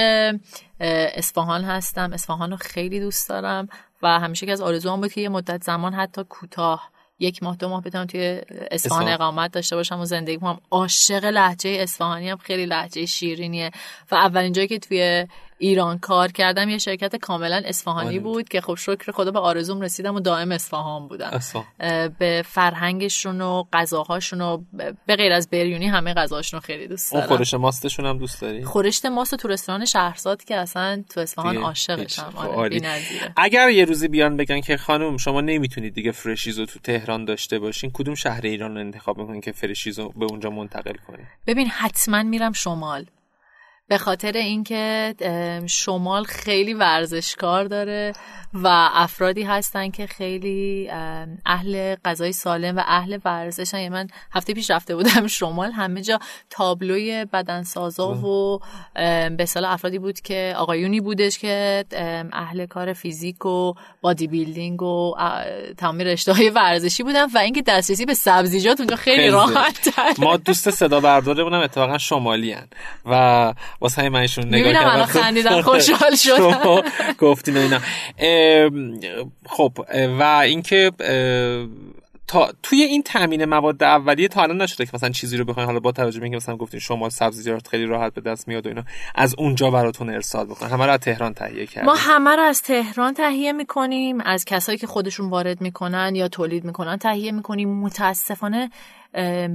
اصفهان هستم. اصفهان رو خیلی دوست دارم و همیشه که از آرزوام بود که یه مدت زمان حتی کوتاه یک ماه دو ماه بتونم توی اصفهان اقامت داشته باشم و زندگی کنم عاشق لحجه اصفهانی هم خیلی لحجه شیرینیه. و اولین جایی که توی ایران کار کردم یه شرکت کاملا اصفهانی. بود که خب شکر خدا به آرزوم رسیدم و دائم اصفهان بودم. به فرهنگشون و غذاهاشون و به غیر از بریونی همه غذاشون رو خیلی دوست دارم. اون خورش ماستشون هم دوست داری؟ خورشت ماست تو رستوران شهرزاد که اصلا تو اصفهان عاشقشم. آره اگر یه روزی بیان بگن که خانم شما نمی‌تونید دیگه فرشیزو تو تهران داشته باشین کدوم شهر ایران رو انتخاب می‌کنین که فرشیزو به اونجا منتقل کنین؟ ببین حتما میرم شمال. به خاطر اینکه شمال خیلی ورزشکار داره و افرادی هستن که خیلی اهل غذای سالم و اهل ورزشن یعنی من هفته پیش رفته بودم شمال همه جا تابلوی بدنسازا و به سال افرادی بود که آقایونی بودش که اهل کار فیزیک و بادی بیلدینگ و تمام رشته های ورزشی بودن و اینکه دسترسی به سبزیجات اونجا خیلی, راحت ما دوست صدا برداره بودم اتفاقا شمالی هن. و واسه همین منشون نگاه کردم. خندیدم خوشحال شدم. گفتین اینا. خب و اینکه تا توی این تامین مواد اولیه تا الان نشده که مثلا چیزی رو بخواین. حالا با توجه به اینکه مثلا گفتین شما سبزیجات خیلی راحت به دست میاد و اینا از اونجا براتون ارسال بکنن همه رو از تهران تهیه کردیم. ما همه رو از تهران تهیه می‌کنیم. از کسایی که خودشون وارد می‌کنن یا تولید می‌کنن تهیه می‌کنیم. متاسفانه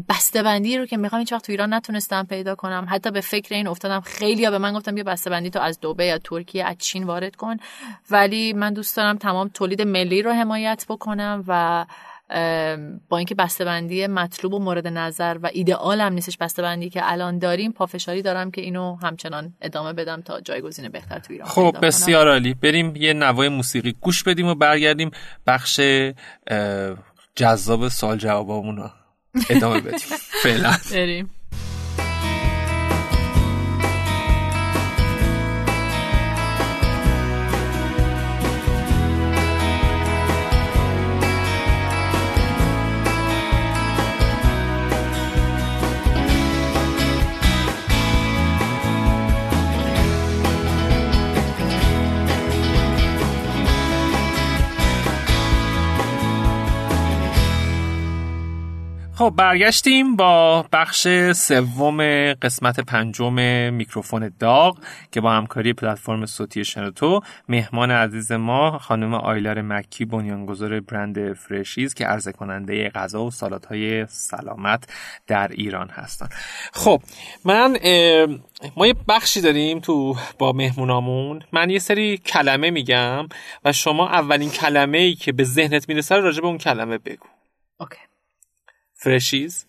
بسته بندی رو که می‌خوام هیچ وقت تو ایران نتونستم پیدا کنم. حتی به فکر این افتادم. خیلی ها به من گفتم بیا بسته بندی تو از دبی یا ترکیه از چین وارد کن. ولی من دوست دارم تمام تولید ملی رو حمایت بکنم و با اینکه بندی مطلوب و مورد نظر و ایدئال هم نیستش بندی که الان داریم پافشاری دارم که اینو همچنان ادامه بدم تا جایگزین بهتر تو ایران خب بسیار عالی. بریم یه نوای موسیقی گوش بدیم و برگردیم بخش جذاب سال جوابامون ادامه بدیم. فعلا. بریم. خب برگشتیم با بخش سوم قسمت پنجم میکروفون داغ که با همکاری پلتفرم صوتی شنوتو مهمان عزیز ما خانم آیلار مکی بنیانگذار برند فرشیز که عرضه کننده غذا و های سلامت در ایران هستن. خب من ما یه بخشی داریم تو با مهمونامون. من یه سری کلمه میگم و شما اولین کلمه ای که به ذهنت می‌رسه راجع به اون کلمه بگو. اوکی. فرشیز.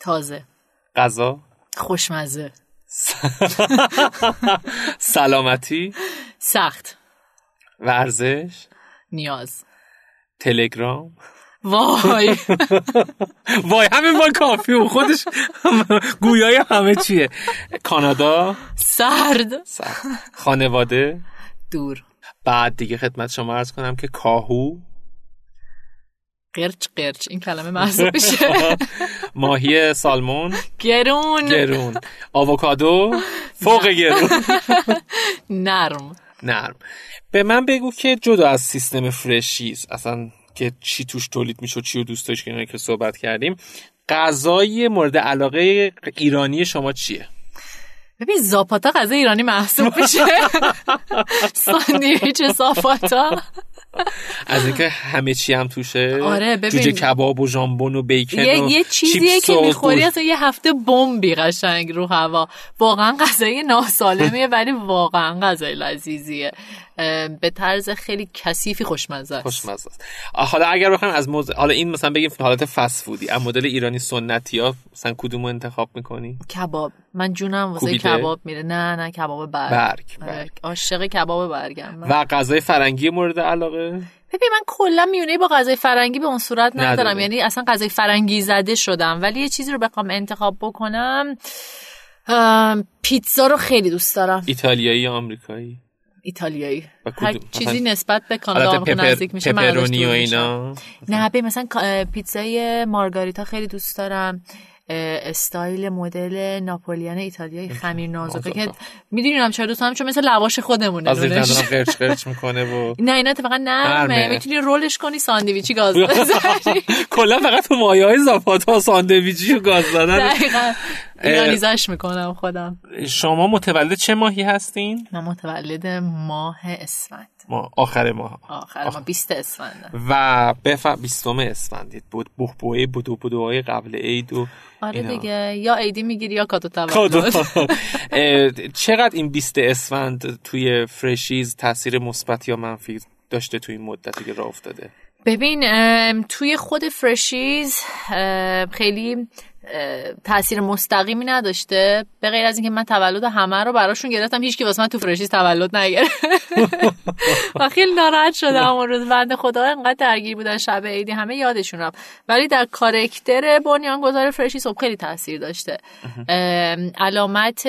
تازه. غذا. خوشمزه. سلامتی. سخت. ورزش. نیاز. تلگرام. وای. وای همین با کافی و خودش گویای همه چیه. کانادا. سرد. خانواده. دور. بعد دیگه خدمت شما ارز کنم که کاهو. قرچ قرچ. این کلمه محسوب میشه. ماهی سالمون. گرون. گرون. آووکادو. فوق گرون. نرم. نرم. به من بگو که جدا از سیستم فرشیز اصلا که چی توش تولید میشه چی رو دوست داشت که صحبت کردیم غذای مورد علاقه ایرانی شما چیه؟ ببین زاپاتا غذای ایرانی محسوب میشه. ساندویچ زاپاتا از اینکه همه چی هم توشه. آره ببین جوجه کباب و ژامبون و بیکن یه, و یه چیزیه که می‌خوری اصلا یه هفته بمبی قشنگ رو هوا. واقعا غذای ناسالمیه ولی واقعا غذای لذیذیه. به طرز کسی کثیفی خوشمزه است. خوشمزه است. حالا اگر بخوایم از موز... حالا این مثلا بگیم حالت فست فودی. از مدل ایرانی سنتی ها مثلا کدوم انتخاب می‌کنی؟ کباب. من جونم واسه کباب میره. نه نه کباب برگ. برگ, برگ. عاشق کباب برگم. و غذای فرنگی مورد علاقه؟ ببین من کلا میونه با غذای فرنگی به اون صورت ندارم. یعنی اصلا غذای فرنگی زده شدم. ولی یه چیزی رو بخوام انتخاب بکنم. پیتزا رو خیلی دوست دارم. ایتالیایی یا آمریکایی؟ ایتالیایی هر؟ چیزی نسبت به کانادا پپر... نزدیک میشه پپرونی و. اینا نه ببین مثلا پیتزای مارگاریتا خیلی دوست دارم استایل مدل ناپولیان ایتالیایی خمیر نازکه که. می‌دونم چرا دوست دارم چون مثل لواش خودمونه از. دندونم قرچ قرچ می‌کنه و نه اینا اتفاقا نرمه. می‌تونی رولش کنی ساندویچی گاز بزنی کلا فقط تو مایه های زاپاتا ساندویچی و گاز دقیقا ایرانیزش می‌کنم خودم. شما متولد چه ماهی هستین؟ من متولد ماه اسفند. ما آخر ماه. آخر ما 20 اسفند. و بف 20 اسفندید. بود بوه بودو بودوهای قبل عید و آره اینا. دیگه. یا عیدی می‌گیری یا کادو. تولد چقدر این 20 اسفند توی فرشیز تاثیر مثبت یا منفی داشته توی این مدتی که راه افتاده؟ ببین توی خود فرشیز خیلی تاثیر مستقیمی نداشته به غیر از اینکه من تولد همه رو براشون گرفتم هیچ کی واسه من تو فرشیز تولد نگرفت. و خیلی ناراحت شدم اون روز. بنده خدا انقدر درگیر بودن شب عیدی همه یادشون رفت. ولی در کارکتر بنیانگذار فرشیز خب خیلی تاثیر داشته. ام، علامت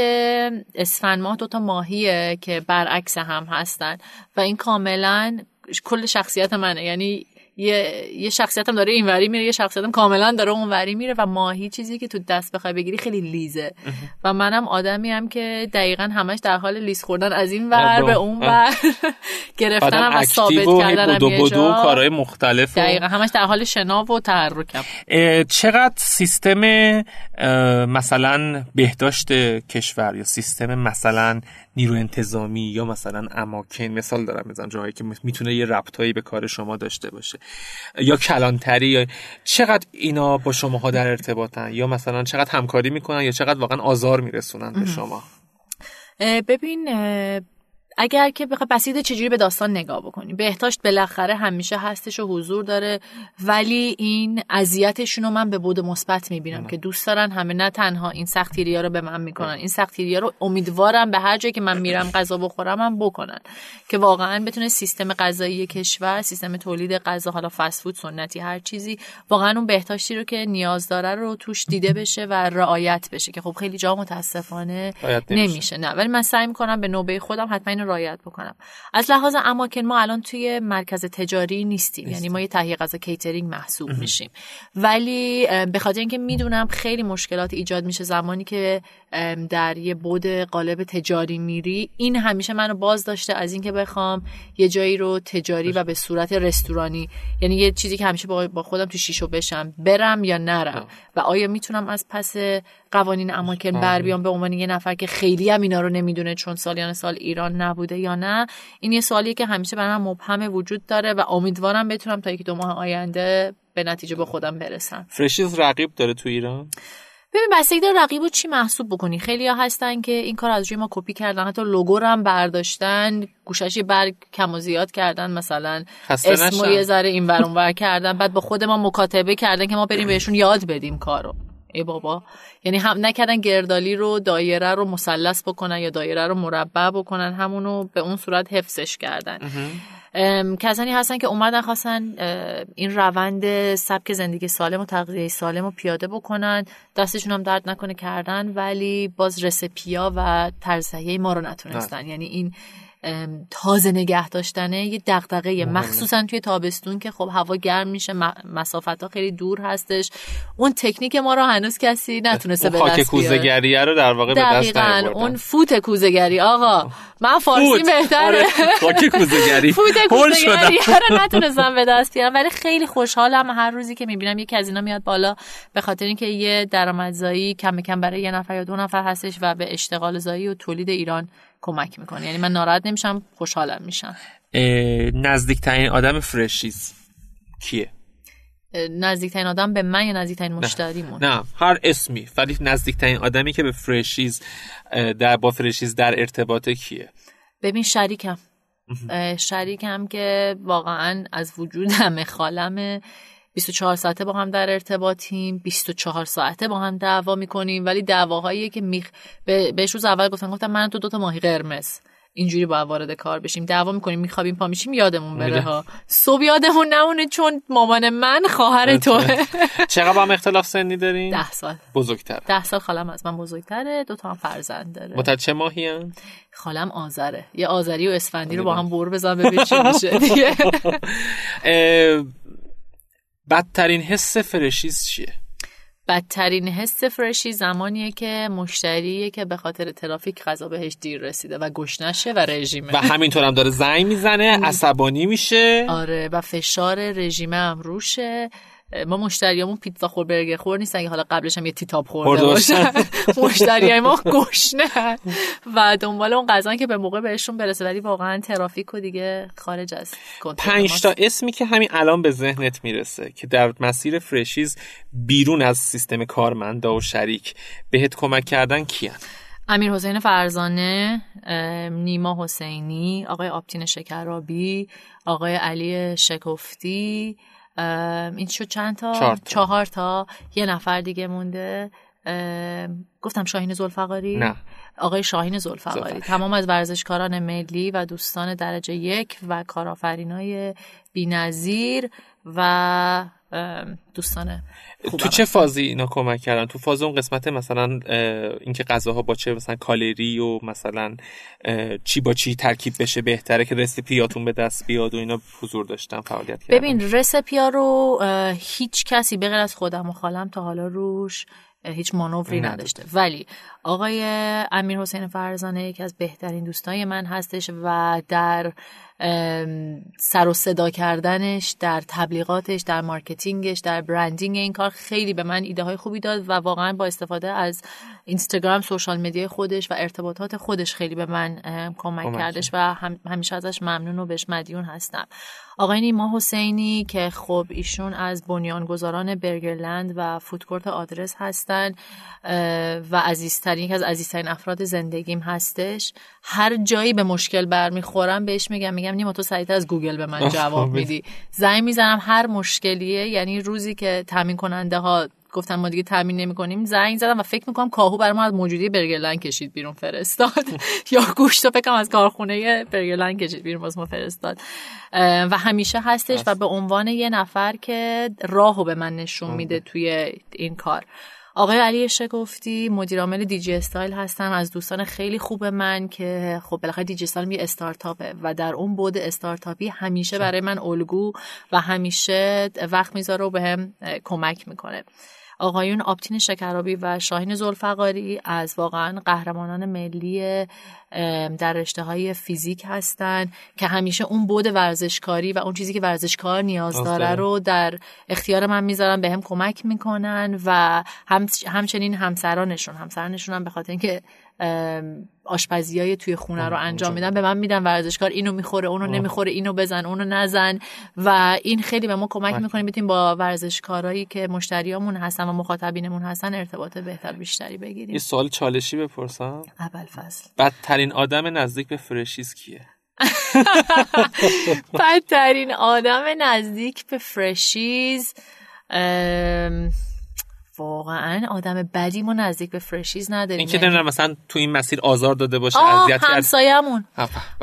اسفند ماه دوتا ماهیه که برعکس هم هستن و این کاملا کل شخصیت منه. یعنی یه یه شخصیتم داره اینوری میره یه شخصیتم کاملا داره اونوری میره و ماهی چیزی که تو دست بخوای بگیری خیلی لیزه. و منم آدمی هم که دقیقا همش در حال لیز خوردن از این ور به اون ور گرفتنم بعدم و ثابت کردنم بدو بدو. کارهای مختلف دقیقا همش در حال شنا و تحرکم. چقدر سیستم مثلا بهداشت کشور یا سیستم مثلا نیرو انتظامی یا مثلا اماکن مثال دارم بزنم جاهایی که می‌تونه یه ربطایی به کار شما داشته باشه. یا کلانتری یا چقدر اینا با شماها در ارتباطن یا مثلا چقدر همکاری می‌کنن یا چقدر واقعا آزار میرسونن به شما؟ ببین اگر که بخوای بسیده چجوری به داستان نگاه بکنی؟ بهداشت بالاخره همیشه هستش و حضور داره ولی این اذیتشون رو من به بود مثبت می‌بینم که دوست دارن همه نه تنها این سختگیری ها رو به من می‌کنن این سختگیری ها رو امیدوارم به هر جایی که من میرم غذا بخورم هم بکنن. که واقعا بتونه سیستم غذایی کشور سیستم تولید غذا حالا فست فود سنتی هر چیزی واقعا اون بهداشتی رو که نیاز داره رو توش دیده بشه و رعایت بشه که خب خیلی جا متاسفانه نمیشه. نمیشه. نه ولی من سعی می‌کنم به نوبه خودم حتما رعایت بکنم. از لحاظ اماکن ما الان توی مرکز تجاری نیستیم. یعنی ما یه تهیه غذا کیترینگ محسوب میشیم. ولی به خاطر اینکه می‌دونم خیلی مشکلات ایجاد میشه زمانی که در یه بود قالب تجاری میری این همیشه منو باز داشته از اینکه بخوام یه جایی رو تجاری و به صورت رستورانی یعنی یه چیزی که همیشه با با خودم تو شیشو بشم برم یا نرم. و آیا می‌تونم از پس قوانین اماکن بر بیام به عنوان یه نفر که خیلی هم اینا رو نمی‌دونه چون سالیان سال ایران نبوده یا نه. این یه سوالیه که همیشه برای من مبهم وجود داره و امیدوارم بتونم تا یک دو ماه آینده به نتیجه با خودم برسم. فرشیز رقیب داره تو ایران؟ ببین بستگی داره رقیب رو چی محسوب بکنی؟ خیلی ها هستن که این کار از روی ما کپی کردن حتی لوگو رو هم برداشتن گوشش یه برگ کم و زیاد کردن مثلا نشن. یه ذره این ور کردن بعد با خود ما مکاتبه کردن که ما بریم بهشون یاد بدیم کارو. ای بابا. یعنی هم نکردن گردالی رو دایره رو مثلث بکنن یا دایره رو مربع بکنن همونو به اون صورت حفظش کردن. کسانی هستن که اومدن خواستن این روند سبک زندگی سالم و تغذیه سالم رو پیاده بکنن. دستشون هم درد نکنه کردن ولی باز رسپیا و طرز تهیه ما رو نتونستن. یعنی این تازه نگه داشتنه یه دغدغه مخصوصا توی تابستون که خب هوا گرم میشه مسافت ها خیلی دور هستش. اون تکنیک ما رو هنوز کسی نتونسته به دست بیاره. کوزگریه رو در واقع به دست. اون فوت کوزگری آقا من فارسی. بهتره. آره، خاک کوزگری فوت کوزگری رو نتونستم به دست بیارم. ولی خیلی خوشحالم هر روزی که می‌بینم یکی از اینا میاد بالا. به خاطر اینکه یه درآمدزایی کم کم برای یه نفر یا دو نفر هستش و به اشتغال زایی و تولید ایران کمک می‌کنه یعنی من ناراحت نمیشم خوشحالم میشم. نزدیکترین آدم فرشیز کیه؟ نزدیکترین آدم به من یا نزدیکترین مشتریمون؟ نه هر اسمی ولی نزدیکترین آدمی که به فرشیز در با فرشیز در ارتباط کیه؟ ببین شریکم. شریکم که واقعا از وجود همه خالمه. 24 ساعته با هم در ارتباطیم 24 ساعته با هم دعوا می‌کنیم. ولی دعواهایی که میخ به- بهش روز اول گفتم گفتم من تو دوتا ماهی قرمز. اینجوری باید وارد کار بشیم. دعوا می‌کنیم میخوابیم پا میشیم یادمون بره ها. صبح یادمون نمونه چون مامان من خواهر توه. چقدر هم اختلاف سنی دارین ده سال. بزرگتر. ده سال خالم از من بزرگتره دو تا هم فرزند داره. متولد چه ماهی هم؟ خالم آذره. یه آذری و اسفندی رو با هم بر بزن ببین چی میشه دیگه. بدترین حس فرشیز چیه؟ بدترین حس فرشی زمانیه که مشتریه که به خاطر ترافیک غذا بهش دیر رسیده و گشنشه و رژیمه. و همینطور هم داره زنگ می‌زنه عصبانی میشه. آره و فشار رژیمه هم روشه. ما مشتریامون پیتزا خور برگر خور نیستن که حالا قبلش هم یه تیتاب خورده باشن مشتریای ما گشنه. و دنبال اون غذا که به موقع بهشون برسه. ولی واقعا ترافیک و دیگه خارج از پنج. تا اسمی که همین الان به ذهنت می‌رسه که در مسیر فرشیز بیرون از سیستم کارمندا و شریک بهت کمک کردن کیان؟ امیر حسین فرزانه نیما حسینی آقای آبتین شکرابی آقای علی شکفتی این شد چند تا؟ چهار تا. چهار تا. یه نفر دیگه مونده. گفتم شاهین زلفقاری؟ نه. آقای شاهین زلفقاری. زلفقاری. تمام از ورزشکاران ملی و دوستان درجه یک و کارآفرینای بینظیر و دوستان تو چه فازی اینا کمک کردن؟ تو فاز اون قسمت مثلا اینکه غذاها با چه مثلا کالری و مثلا چی با چی ترکیب بشه بهتره که recipe اتون به دست بیاد و اینا حضور داشتن فعالیت کردن. ببین recipe ا رو هیچ کسی به غیر از خودم و خالم تا حالا روش هیچ مانوری. نداشته. ولی آقای امیر حسین فرزانه یکی از بهترین دوستای من هستش و در سر و صدا کردنش در تبلیغاتش در marketing ش در branding این کار خیلی به من ایده های خوبی داد و واقعا با استفاده از اینستاگرام social media خودش و ارتباطات خودش خیلی به من کمک کمک کردش و هم- همیشه ازش ممنون و بهش مدیون هستم. آقای نیما حسینی که خب ایشون از بنیانگذاران برگرلند و فودکورت آدرس هستن و عزیزترین یکی از عزیزترین افراد زندگیم هستش هر جایی به مشکل برمیخورم بهش میگم میگم نیما تو سریعتر از گوگل به من جواب. میدی زنگ می‌زنم هر مشکلیه یعنی روزی که تامین کننده ها گفتن ما دیگه تامین نمی کنیم زنگ زدم و فکر می‌کنم کاهو برای ما از موجودی برگرلند کشید بیرون فرستاد. یا گوشت رو فکرم از کارخونه برگرلند کشید بیرون باز ما فرستاد. و همیشه هستش و به عنوان یه نفر که راهو به من نشون میده توی این کار. آقای علی شگفتی مدیر عامل دیجی استایل هستن از دوستان خیلی خوب من که خب بالاخره دیجی استایل یه استارتاپه و در اون بود استارتاپی همیشه برای من الگو و همیشه وقت می‌ذاره و بهم اه، کمک می‌کنه. آقایون آبتین شکرابی و شاهین زلفقاری از واقعا قهرمانان ملی در رشته های فیزیک هستن که همیشه اون بود ورزشکاری و اون چیزی که ورزشکار نیاز داره. رو در اختیار من می‌ذارن به هم کمک می‌کنن و هم همچنین همسرانشون همسرانشون هم به خاطر اینکه آشپزی های توی خونه رو انجام میدن. به من میدن ورزشکار اینو می‌خوره اونو نمی‌خوره اینو بزن اونو نزن. و این خیلی به ما کمک می‌کنه. بتونیم با ورزشکارایی که مشتریامون هستن و مخاطبینمون هستن ارتباط بهتر بیشتری یه بگیریم سوال چالشی بپرسم. اول فصل. بدترین آدم نزدیک به فرشیز کیه؟ بدترین آدم نزدیک به فرشیز ام، واقعا آدم بدی ما نزدیک به فرشیز نداریم. این که یعنی- نمی‌دونم مثلا تو این مسیر آزار داده باشه به- همسایه‌مون.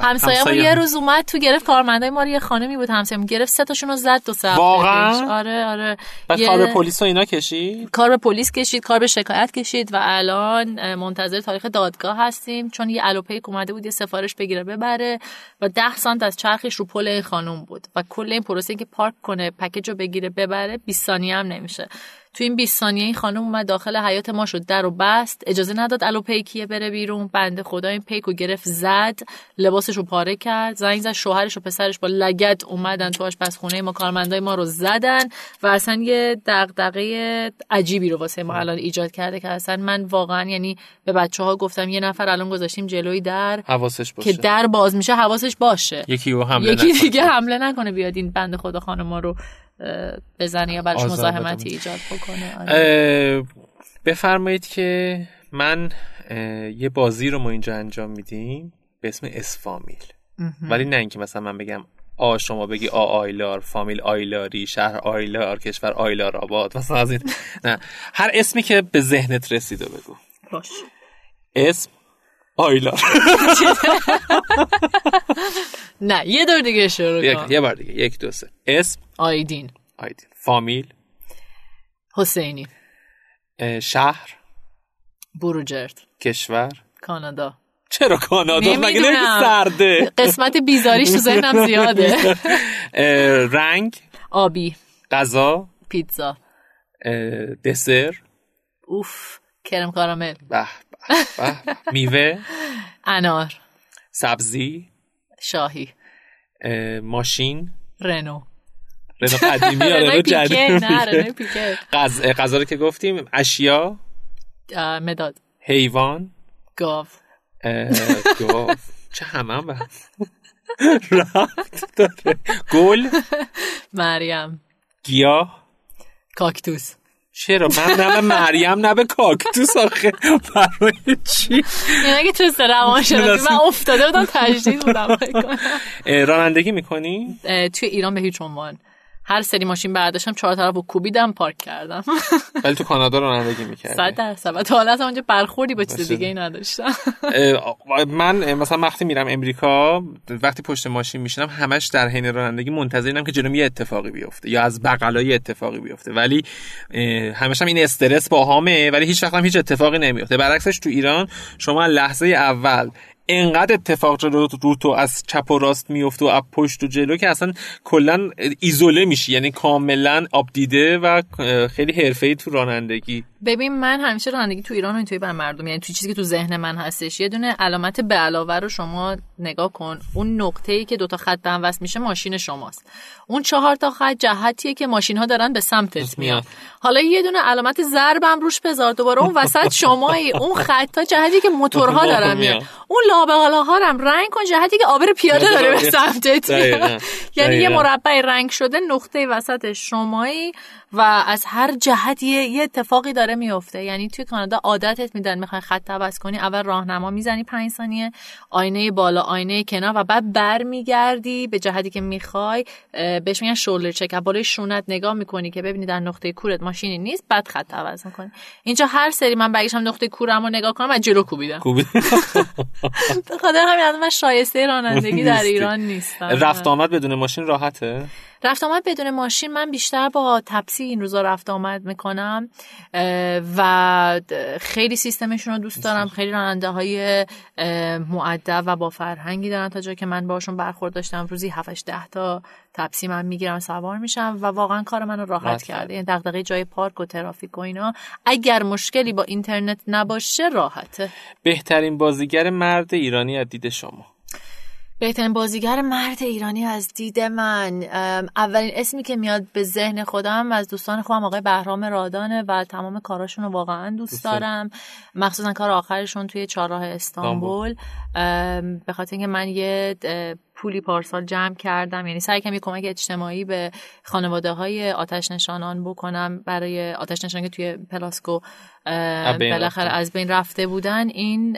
همسایه یه. روز اومد تو گرفت کارمندای ما رو یه خانمی بود همسایه‌مون گرفت سه تاشون رو زد دو سه واقعا؟ آره آره. بعد یه- کار به پلیس و اینا کشید؟ کار به پلیس کشید کار به شکایت کشید و الان منتظر تاریخ دادگاه هستیم. چون یه الوپیک اومده بود یه سفارش بگیره ببره و ده سانت از چرخش رو پل این خانم بود. و کل این پروسه که پارک کنه پکیج رو بگیره ببره 20 ثانیه هم نمیشه. تو این 20 ثانیه این خانم اومد داخل حیات ما شد در و بست. اجازه نداد الوپیکیه بره بیرون. بنده خدا این پیک رو گرفت زد لباسش رو پاره کرد زنگ زد شوهرش و پسرش با لگت اومدن تو آشپزخونه ما. کارمندای ما رو زدن و اصلا یه دغدغه عجیبی رو واسه ما الان ایجاد کرده که اصلا من واقعا یعنی به بچه ها گفتم یه نفر الان گذاشتیم جلوی در حواسش باشه. که در باز میشه حواسش باشه. یکی رو حمله یکی نکنه. دیگه حمله نکنه بیاد این بند خدا خانم ما رو بزنه یا براش مزاحمتی. ایجاد بکنه. آره. بفرمایید که من یه بازی رو ما اینجا انجام میدیم به اسم اسفامیل ولی نه اینکه مثلا من بگم آ شما بگی آ آیلار فامیل آیلاری شهر آیلار کشور آیلار آباد. مثلا از این نه. هر اسمی که به ذهنت رسیده بگو. باش. اسم آیلا نه یه دور دیگه شروع کن یه بار دیگه یک دو سه اسم آیدین آیدین فامیل حسینی شهر بروجرد کشور کانادا چرا کانادا مگه نمی‌دونم. نمیگی سرده قسمت بیزاریش تو ذهنم زیاده رنگ آبی غذا پیتزا دسر اوف کرم کارامل به. میوه انار سبزی شاهی اه، ماشین. رنو. رنو قدیمی یا رنو جدید غذا رو که گفتیم اشیا. مداد. حیوان. گاو. گاو. چه همه به رفت داره. گل. مریم. گیاه. کاکتوس. چرا؟ من نه به مریم نه به کاکتوس آخه. برای چی؟ یعنی اگه تو روان شناسی من افتاده بودم تجدید بودم. رانندگی می‌کنی؟ توی ایران به هیچ عنوان. هر سری ماشین برداشتم چهار طرف و کوبیدم پارک کردم. ولی تو کانادا رانندگی می‌کردی. صد درصد. و تا حالا اونجا برخوردی با چیز. دیگه ای نداشتم. من مثلا وقتی میرم امریکا وقتی پشت ماشین میشینم همش در حین رانندگی منتظر اینم که جلوم یه اتفاقی بیفته یا از بغلا یه اتفاقی بیفته. ولی همش هم این استرس باهامه ولی هیچ وقت هم هیچ اتفاقی نمیفته برعکسش تو ایران شما لحظه اول انقدر اتفاق جلو رو تو از چپ و راست میفته و از پشت و جلو که اصلا کلا ایزوله میشی. یعنی کاملا آب دیده و خیلی حرفه‌ای تو رانندگی. ببین من همیشه رانندگی تو ایران و اینطوری بر مردم. یعنی تو چیزی که تو ذهن من هستش. یه دونه علامت به علاوه رو شما نگاه کن. اون نقطه ای که دوتا خط به هم وصل میشه ماشین شماست. اون چهار تا خط جهتیه که ماشین ها دارن به سمتت میان. میان. حالا یه دونه علامت ضربم روش بذار. دوباره اون وسط شمایی اون خطا جهتی که موتورها دارن میان. میان. اون لابقالا هم رنگ کن جهتی که آبر پیاده داره به سمتت. یعنی یه. مربع رنگ شده نقطه وسط شمایی. و از هر جهتی یه اتفاقی داره میفته. یعنی توی کانادا عادتت میدن می‌خوای خط عوض کنی اول راهنما می‌زنی پنج ثانیه آینه بالا آینه کنار و بعد برمیگردی به جهتی که می‌خوای بهش میگن شولدر چک. بالای شونت نگاه می‌کنی که ببینی در نقطه کورت ماشینی نیست بعد خط عوض می‌کنی. اینجا هر سری من برگشتم نقطه کورم رو نگاه کنم و جلو کوبیدم. به خاطر همین الان من شایسته رانندگی در. ایران نیستم. رفت آمد بدون ماشین راحته؟ رفت آمد بدون ماشین. من بیشتر با تپسی این روزا رفت آمد می‌کنم و خیلی سیستمشون رو دوست دارم. خیلی راننده های معدب و با فرهنگی دارن تا جایی که من باشون برخورد داشتم. روزی 7 ده تا تپسی من می‌گیرم سوار میشم و واقعا کار منو راحت راحت کرده. یعنی دغدغه جای پارک و ترافیک و اینا. اگر مشکلی با اینترنت نباشه راحته. بهترین بازیگر مرد ایرانی از دید شما. بهترین بازیگر مرد ایرانی از دید من. اولین اسمی که میاد به ذهن خودم از دوستان خودم آقای بهرام رادانه و تمام کاراشون رو واقعا دوست. دارم. مخصوصا کار آخرشون توی چهارراه استانبول. به خاطر اینکه من یه پولی پارسال جمع کردم. یعنی سعی کنم یه کمک اجتماعی به خانواده های آتش نشانان بکنم. برای آتش نشان که توی پلاسکو بالاخره. از بین رفته بودن. این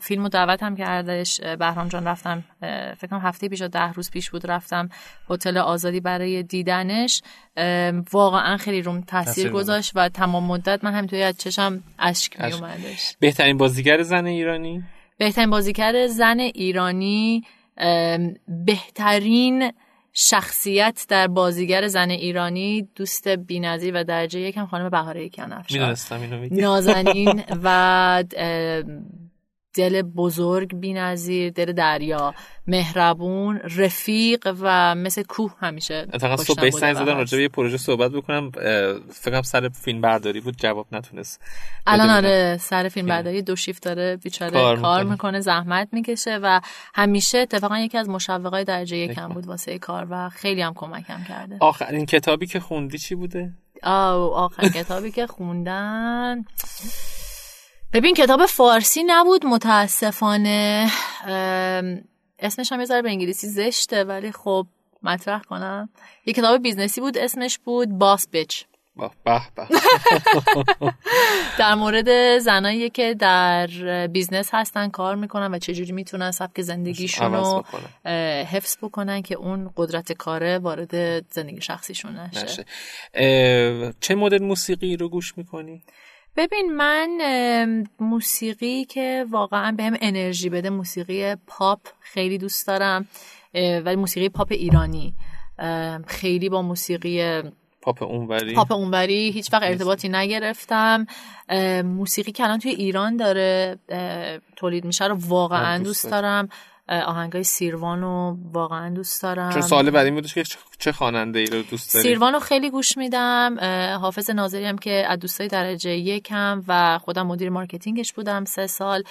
فیلم رو دعوت هم کردش. بهرام جان رفتم فکر کنم هفته پیش یا ده روز پیش بود رفتم هتل آزادی برای دیدنش. واقعا خیلی روم تاثیر گذاشت. و تمام مدت من همینطوری از چشم اشک می. اومدش بهترین بازیگر زن ایرانی؟ بهترین بازیگر زن ایرانی بهترین شخصیت در بازیگر زن ایرانی دوست بی‌نظیر و درجه یکم خانم بهاره کیانفشا می‌دونستم اینو میگی. نازنین و دل بزرگ بی‌نظیر دل دریا. مهربون رفیق و مثل کوه همیشه اتفاقا صبح بهش زنگ زدم. راجع به یه پروژه صحبت بکنم. فکرم سر فیلم برداری بود. جواب نتونست الان آره سر فیلم برداری دو شیفت داره بیچاره کار کار, می‌کنه. زحمت می‌کشه و همیشه اتفاقا یکی از مشوقای درجه یکم. بود واسه کار و خیلی هم کمکم کرده. آخرین کتابی که خوندی چی بوده؟ آه آخر کتابی که خوندن ببین کتاب فارسی نبود متاسفانه. اسمش هم یه ذره به انگلیسی زشته ولی خب مطرح کنم. یه کتاب business ی بود اسمش بود Boss Bitch به به. در مورد زنایی که در business هستن کار می‌کنن و چجوری می‌تونن سبک زندگیشون رو حفظ بکنن که اون قدرت کاره وارد زندگی شخصیشون نشه. چه مدل موسیقی رو گوش می‌کنی؟ ببین من موسیقی که واقعا بهم انرژی بده موسیقی پاپ خیلی دوست دارم ولی موسیقی پاپ ایرانی. خیلی با موسیقی پاپ اونوری. پاپ اونوری هیچ وقت ارتباطی نگرفتم. موسیقی که الان توی ایران داره تولید میشه رو واقعا دوست دارم. آهنگای سیروان رو واقعا دوست دارم. چون سال بعدی بودش که چه خواننده ای رو دوست داری؟ سیروان رو خیلی گوش میدم. حافظ ناظری هم که از دوستای درجه یکم و خودم مدیر marketing ش بودم سه سال.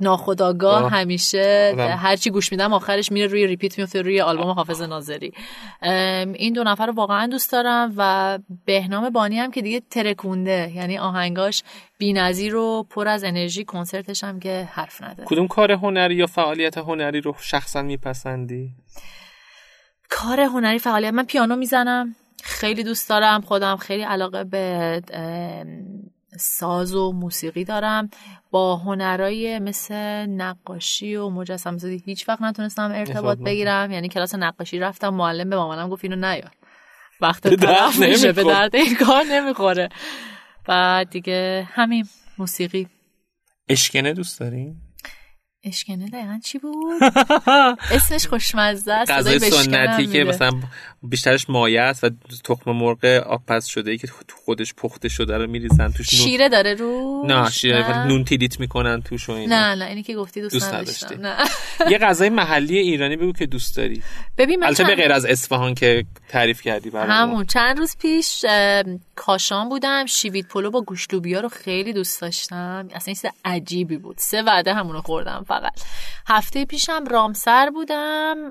ناخداگاه همیشه هرچی گوش میدم آخرش میره روی ریپیت میفته روی آلبوم حافظ ناظری. این دو نفر رو واقعا دوست دارم و بهنام بانی هم که دیگه ترکونده یعنی آهنگاش بی‌نظیر و پر از انرژی کنسرتش هم که حرف نداره کدوم کار هنری یا فعالیت هنری رو شخصا میپسندی؟ کار هنری فعالیت من پیانو می‌زنم خیلی دوست دارم خودم خیلی علاقه به ساز و موسیقی دارم. با هنرای مثل نقاشی و مجسم زدی هیچ وقت نتونستم ارتباط بگیرم. یعنی کلاس نقاشی رفتم معلم به مامانم گفت اینو نیار. وقت طرف میشه به درد این کار نمی‌خوره. بعد دیگه همین موسیقی. اشکنه دوست داریم اشکنه دقیقا چی بود؟ اسمش خوشمزه است غذای سنتی که مثلا بیشترش مایه است و تخم مرغ آبپز شده ای که خودش پخته شده رو میریزن توش شیره داره رو؟ نه شیره نون تیلیت می‌کنن توش و اینا. نه نه اینی که گفتی دوست, دوست نداشتم. نه. یه غذای محلی ایرانی بگو که دوست داری. ببین البته به غیر از اصفهان که تعریف کردی برام همون چند روز پیش کاشان بودم شیوید پلو با گوشت لوبیا رو خیلی دوست داشتم. اصلا چیز عجیبی بود. سه وعده همونو خوردم فقط. هفته پیشم رامسر بودم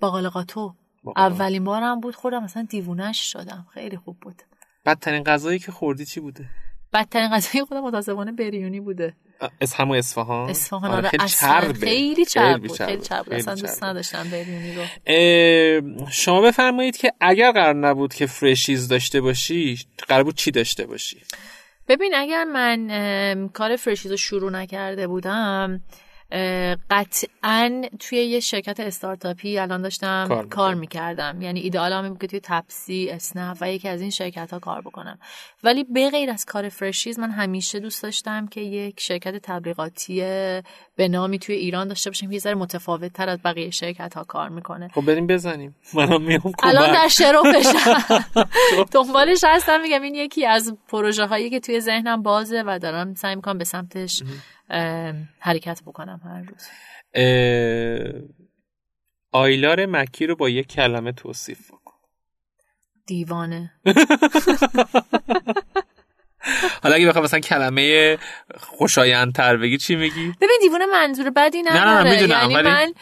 باقال قاتو اولین بارم بود خوردم مثلا دیوونش شدم. خیلی خوب بود. بدترین غذایی که خوردی چی بوده؟ بدترین غذای خودم متاسفانه بریونی بوده. از همون اصفهان. اصفهان آره خیلی چربه. خیلی چرب خیلی چرب. اصلا دوست نداشتم بریونی رو. شما بفرمایید که اگر قرار نبود که فرشیز داشته باشی قرار بود چی داشته باشی؟ ببین اگر من کار فرشیز رو شروع نکرده بودم قطعا توی یه شرکت استارتاپی الان داشتم کار, کار می‌کردم. یعنی ایدئال هم بود که توی تپسی اسنپ و یکی از این شرکت ها کار بکنم. ولی به غیر از کار فرشیز من همیشه دوست داشتم که یک شرکت تبلیغاتی به نامی توی ایران داشته باشیم یه ذره متفاوت تر از بقیه شرکت ها کار می‌کنه. خب بریم بزنیم. منم میام الان در بشم دنبالش هستم. میگم این یکی از پروژه هایی که توی ذهنم بازه و دارم سعی می‌کنم به سمتش حرکت بکنم هر روز. آیلار مکی رو با یک کلمه توصیف بکن. دیوانه. حالا اگه بخوام مثلا کلمه خوشایندتر بگی چی میگی؟ ببین دیوونه منظور بدی نداره نه نه می‌دونم یعنی من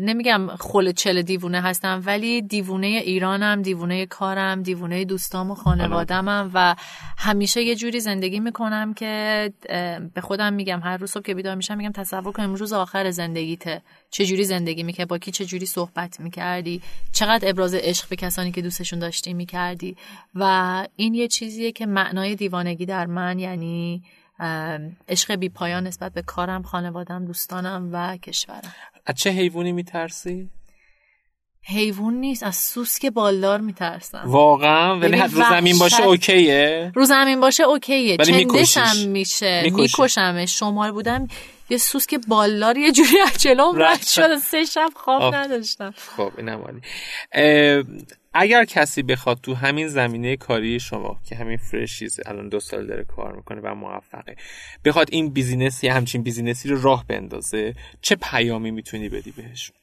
نمیگم خل چل دیوونه هستم ولی دیوونه ایرانم دیوونه کارم دیوونه دوستام و خانوادمم و همیشه یه جوری زندگی می‌کنم که به خودم میگم هر روز صبح که بیدار میشم میگم تصور کن امروز آخر زندگیته. چه جوری زندگی می‌کردی با کی چه جوری صحبت می‌کردی چقدر ابراز عشق به کسانی که دوستشون داشتی می‌کردی و این یه چیزیه که معنای دیوانگی در من یعنی عشق بی پایان نسبت به کارم خانوادم دوستانم و کشورم از چه حیوانی میترسی؟ حیوان نیست از سوسک بالدار میترسم واقعا ولی رو زمین باشه okay ه؟ رو زمین باشه okay ه چندشم میشه. میکشمش. شمال بودم یه سوسک بالدار یه جوری از جلوم رد شد. سه شب خواب نداشتم. خب اینم اگر کسی بخواد تو همین زمینه کاری شما که همین فرشیز الان دو سال داره کار می‌کنه و موفقه بخواد این business یا همچین business ی رو راه بندازه چه پیامی می‌تونی بدی بهشون؟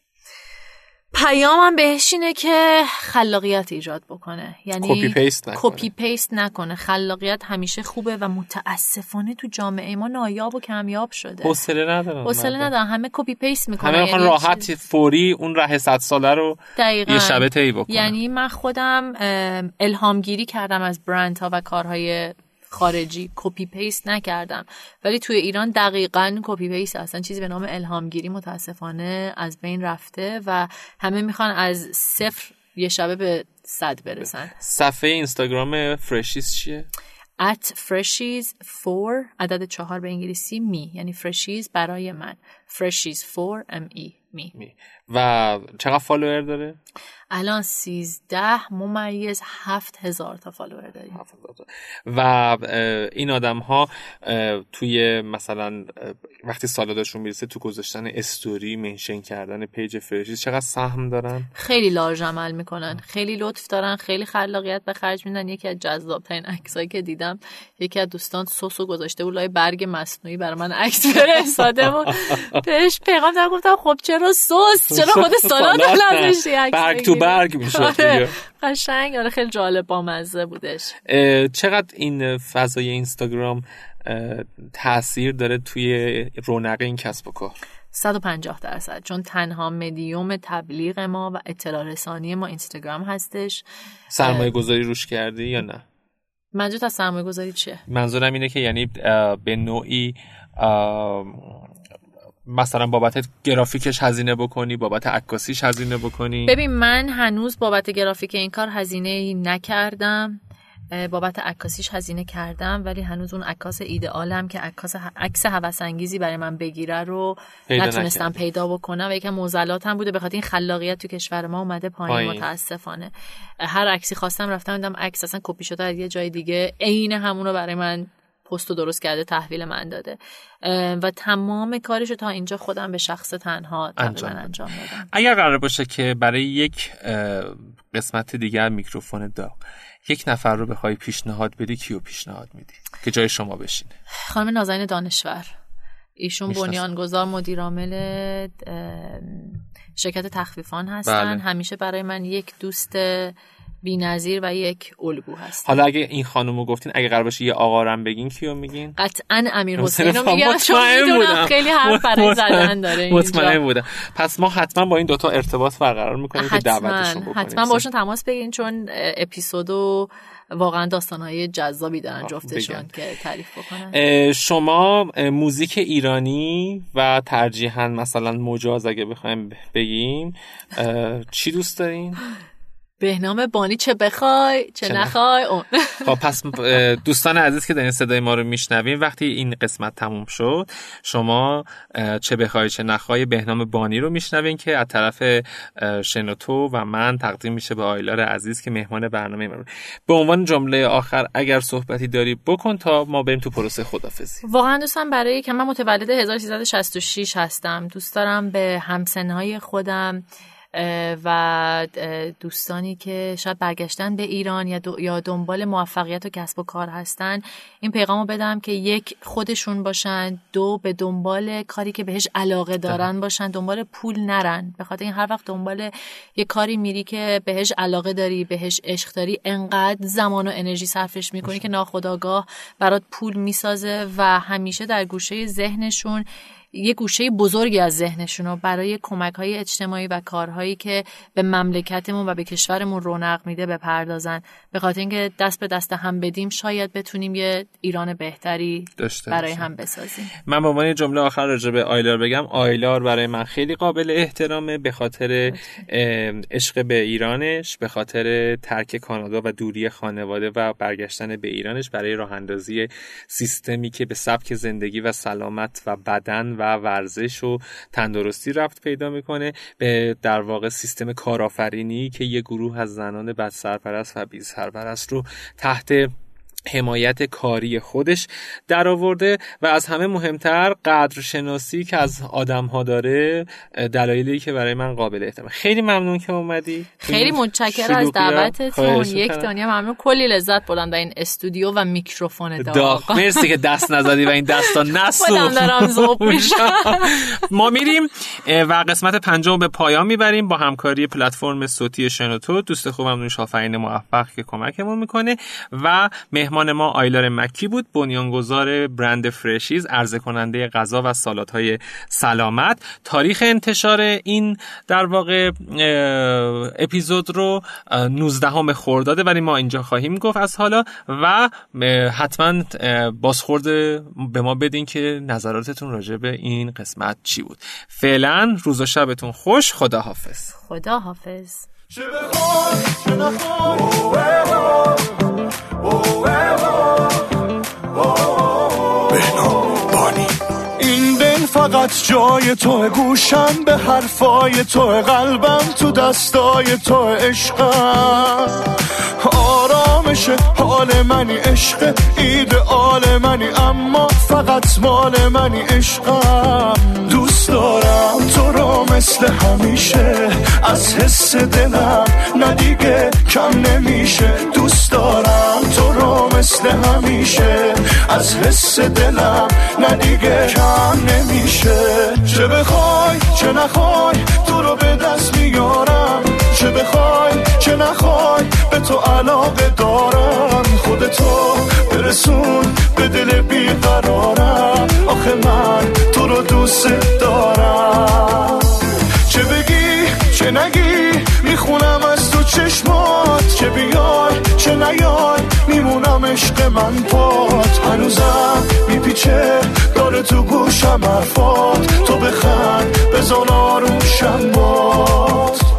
پیامم بهش اینه که خلاقیت ایجاد بکنه. یعنی copy paste نکنه. copy paste نکنه. خلاقیت همیشه خوبه و متاسفانه تو جامعه ما نایاب و کمیاب شده. حوصله ندارن حوصله ندارن همه copy paste می‌کنن. همه یعنی راحت فوری اون راه 100 ساله رو دقیقا. یه شبه طی بکنن. یعنی من خودم الهامگیری کردم از برندها و کارهای خارجی copy paste نکردم. ولی توی ایران دقیقا copy paste اصلا چیزی به نام الهامگیری متاسفانه از بین رفته و همه می‌خوان از صفر یه شبه به صد برسن. صفحه اینستاگرام فرشیز چیه؟ at freshies 4 عدد چهار به انگلیسی me یعنی فرشیز برای من. فرشیز 4 m e me. و چقدر follower داره؟ الان سیزده ممیز هفت هزار تا follower داریم. و این آدم ها توی مثلا وقتی سالادشون می‌رسه تو گذاشتن استوری منشن کردن پیج فرشیز چقدر سهم دارن؟ خیلی large عمل می‌کنن. خیلی لطف دارن خیلی خلاقیت به خرج میدن. یکی از جذابترین عکسایی که دیدم یکی از دوستان سسو گذاشته بود لای برگ مصنوعی برای من عکس فرستاده و بهش پیغام دادم گفتم خب چرا سس؟ چرا خود سالاد نذاشتی برگ تو برگ میشه آره. قشنگ. آره خیلی جالب با مزه بودش چقدر این فضای اینستاگرام تاثیر داره توی رونق این کسب و کار؟ 150 درصد. چون تنها مدیوم تبلیغ ما و اطلاع رسانی ما اینستاگرام هستش. سرمایه گذاری روش کردی یا نه؟ منظور از سرمایه گذاری چیه؟ منظورم اینه که یعنی به نوعی مثلا بابت گرافیکش هزینه بکنی بابت عکاسیش هزینه بکنی. ببین من هنوز بابت گرافیک این کار هزینه نکردم. بابت عکاسیش هزینه کردم ولی هنوز اون عکاس ایدئالم که عکاس عکس هوس انگیزی برای من بگیره رو نتونستم پیدا بکنم. و یکم موزلاتم بوده به خاطر این خلاقیت تو کشور ما اومده پایین متاسفانه. هر عکسی خواستم رفتم دیدم عکس اصلا کپی شده از یه جای دیگه. عین همون رو برای من پست درست کرده تحویل من داده. و تمام کارش رو تا اینجا خودم به شخص تنها انجام, انجام دادم. اگر قرار باشه که برای یک قسمت دیگر میکروفون داغ یک نفر رو بخوای پیشنهاد بدی کیو پیشنهاد میدی؟ که جای شما بشینه. خانم نازنین دانشور. ایشون بنیانگذار مدیر عامل شرکت تخفیفان هستن. بله. همیشه برای من یک دوست بی‌نظیر و یک الگو هست حالا اگه این خانومو گفتین اگه قرار باشه یه آقا رم بگین کیو میگین؟ قطعا امیر حسین رو میگم چون می‌دونم خیلی حرف برای زدن داره مطمئن بودم. پس ما حتما با این دوتا ارتباط برقرار می‌کنیم که دعوتشون بکنیم. حتما باشون تماس بگیرین چون اپیزودو واقعا داستانهای جذابی دارن جفتشون که تعریف بکنن. شما موزیک ایرانی و ترجیحاً مثلا مجاز اگه بخوایم بگیم چی دوست دارین؟ بهنام بانی چه بخوای چه, نخوای اون. خب پس دوستان عزیز که دارین صدای ما رو میشنویم وقتی این قسمت تموم شد شما چه بخوای چه نخوای بهنام بانی رو میشنوین که از طرف شنوتو و من تقدیم میشه به آیلار عزیز که مهمان برنامه ما. به عنوان جمله آخر اگر صحبتی داری بکن تا ما بریم تو پروسه خدافزی. واقعا دوستم برای که من متولد 1366 هستم. دوست دارم به همسنهای خودم و دوستانی که شاید برگشتن به ایران یا, یا دنبال موفقیت و کسب و کار هستن این پیغامو بدم که یک خودشون باشن دو به دنبال کاری که بهش علاقه دارن باشن دنبال پول نرن. به خاطر این هر وقت دنبال یه کاری میری که بهش علاقه داری بهش عشق داری انقدر زمان و انرژی صرفش می‌کنی که ناخداگاه برات پول می‌سازه و همیشه در گوشه ذهنشون یه گوشه بزرگی از ذهنشون برای کمک های اجتماعی و کارهایی که به مملکتمون و به کشورمون رونق میده بپردازن. به خاطر اینکه دست به دست هم بدیم شاید بتونیم یه ایران بهتری برای هم بسازیم. من به عنوان جمله آخر راجع به آیلار بگم آیلار برای من خیلی قابل احترامه به خاطر عشق به ایرانش به خاطر ترک کانادا و دوری خانواده و برگشتن به ایرانش برای راه اندازی سیستمی که به سبک زندگی و سلامت و بدن و ورزش و تندرستی رفت پیدا می‌کنه به در واقع سیستم کارآفرینی که یه گروه از زنان بد سرپرست و بی سرپرست رو تحت حمایت کاری خودش در آورده و از همه مهمتر قدرشناسی که از آدم ها داره دلایلی که برای من قابل احترام خیلی ممنون که اومدی. خیلی متشکرم از دعوتتون. یک دنیا ممنون. کلی لذت بردم در این استودیو و میکروفون داغ مرسی که دست نزدی و این دستا نسوخت. ما میریم و قسمت پنجم به پایان می‌بریم با همکاری پلتفرم صوتی شنوتو. دوست خوبم نوش موفق که کمکمون می‌کنه. و مهمان مهمان ما آیلار مکی بود بنیانگذار برند فرشیز عرضه کننده غذا و سالادهای سلامت. تاریخ انتشار این در واقع اپیزود رو 19 خرداده ولی ما اینجا خواهیم گفت از حالا و حتما بازخورد به ما بدین که نظراتتون راجع به این قسمت چی بود. فعلا روز و شبتون خوش خدا حافظ فقط جای تو گوشم به حرفای تو قلبم تو دستای تو عشقم. آرامش حال منی عشق آل منی اما فقط مال منی عشقم. دوست دارم تو رو مثل همیشه از حس دلم ندیگه کم نمیشه. دوست دارم تو رو مثل همیشه از حس دلم ندیگه کم نمیشه. چه بخوای چه نخوای تو رو به دست میارم. چه بخوای چه نخوای به تو علاقه دارم. خودتو برسون به دل بیقرارم. آخه من تو رو دوست دارم. چه بگی چه نگی می‌خونم از تو چشمات. چه بیای چه نیای میمونم عشق من پات. هنوزم میپیچه داره تو گوشم حرفات. تو بخند بزن آروشم باد.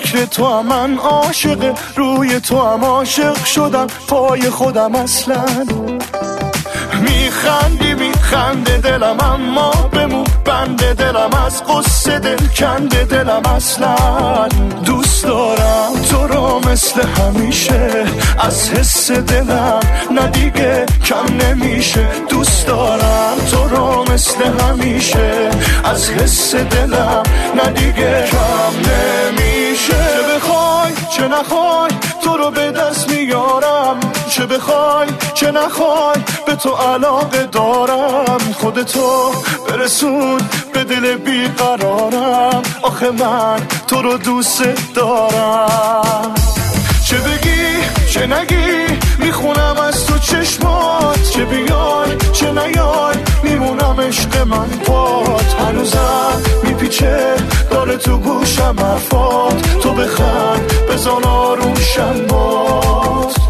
فکر تو من عاشق روی تو هم عاشق شدم پای خودم اصلا. میخندی میخنده دلم اما بمون بنده دلم از قصه دل کنده دلم اصلا. دوست دارم تو رو مثل همیشه از حس دلم ندیگه کم نمیشه. دوست دارم تو رو مثل همیشه از حس دلم ندیگه کم نمیشه. چه بخوای چه نخوای تو رو به دست میارم. چه بخوای چه نخوای به تو علاقه دارم. خودتو برسون به دل بیقرارم. آخه من تو رو دوست دارم. چه بگی چه نگی می‌خونم چشمات چه بیای چه نیای میمونم عشق من پات. هنوزم میپیچه داره تو گوشم حرفات. تو بخند بزن آروشم باد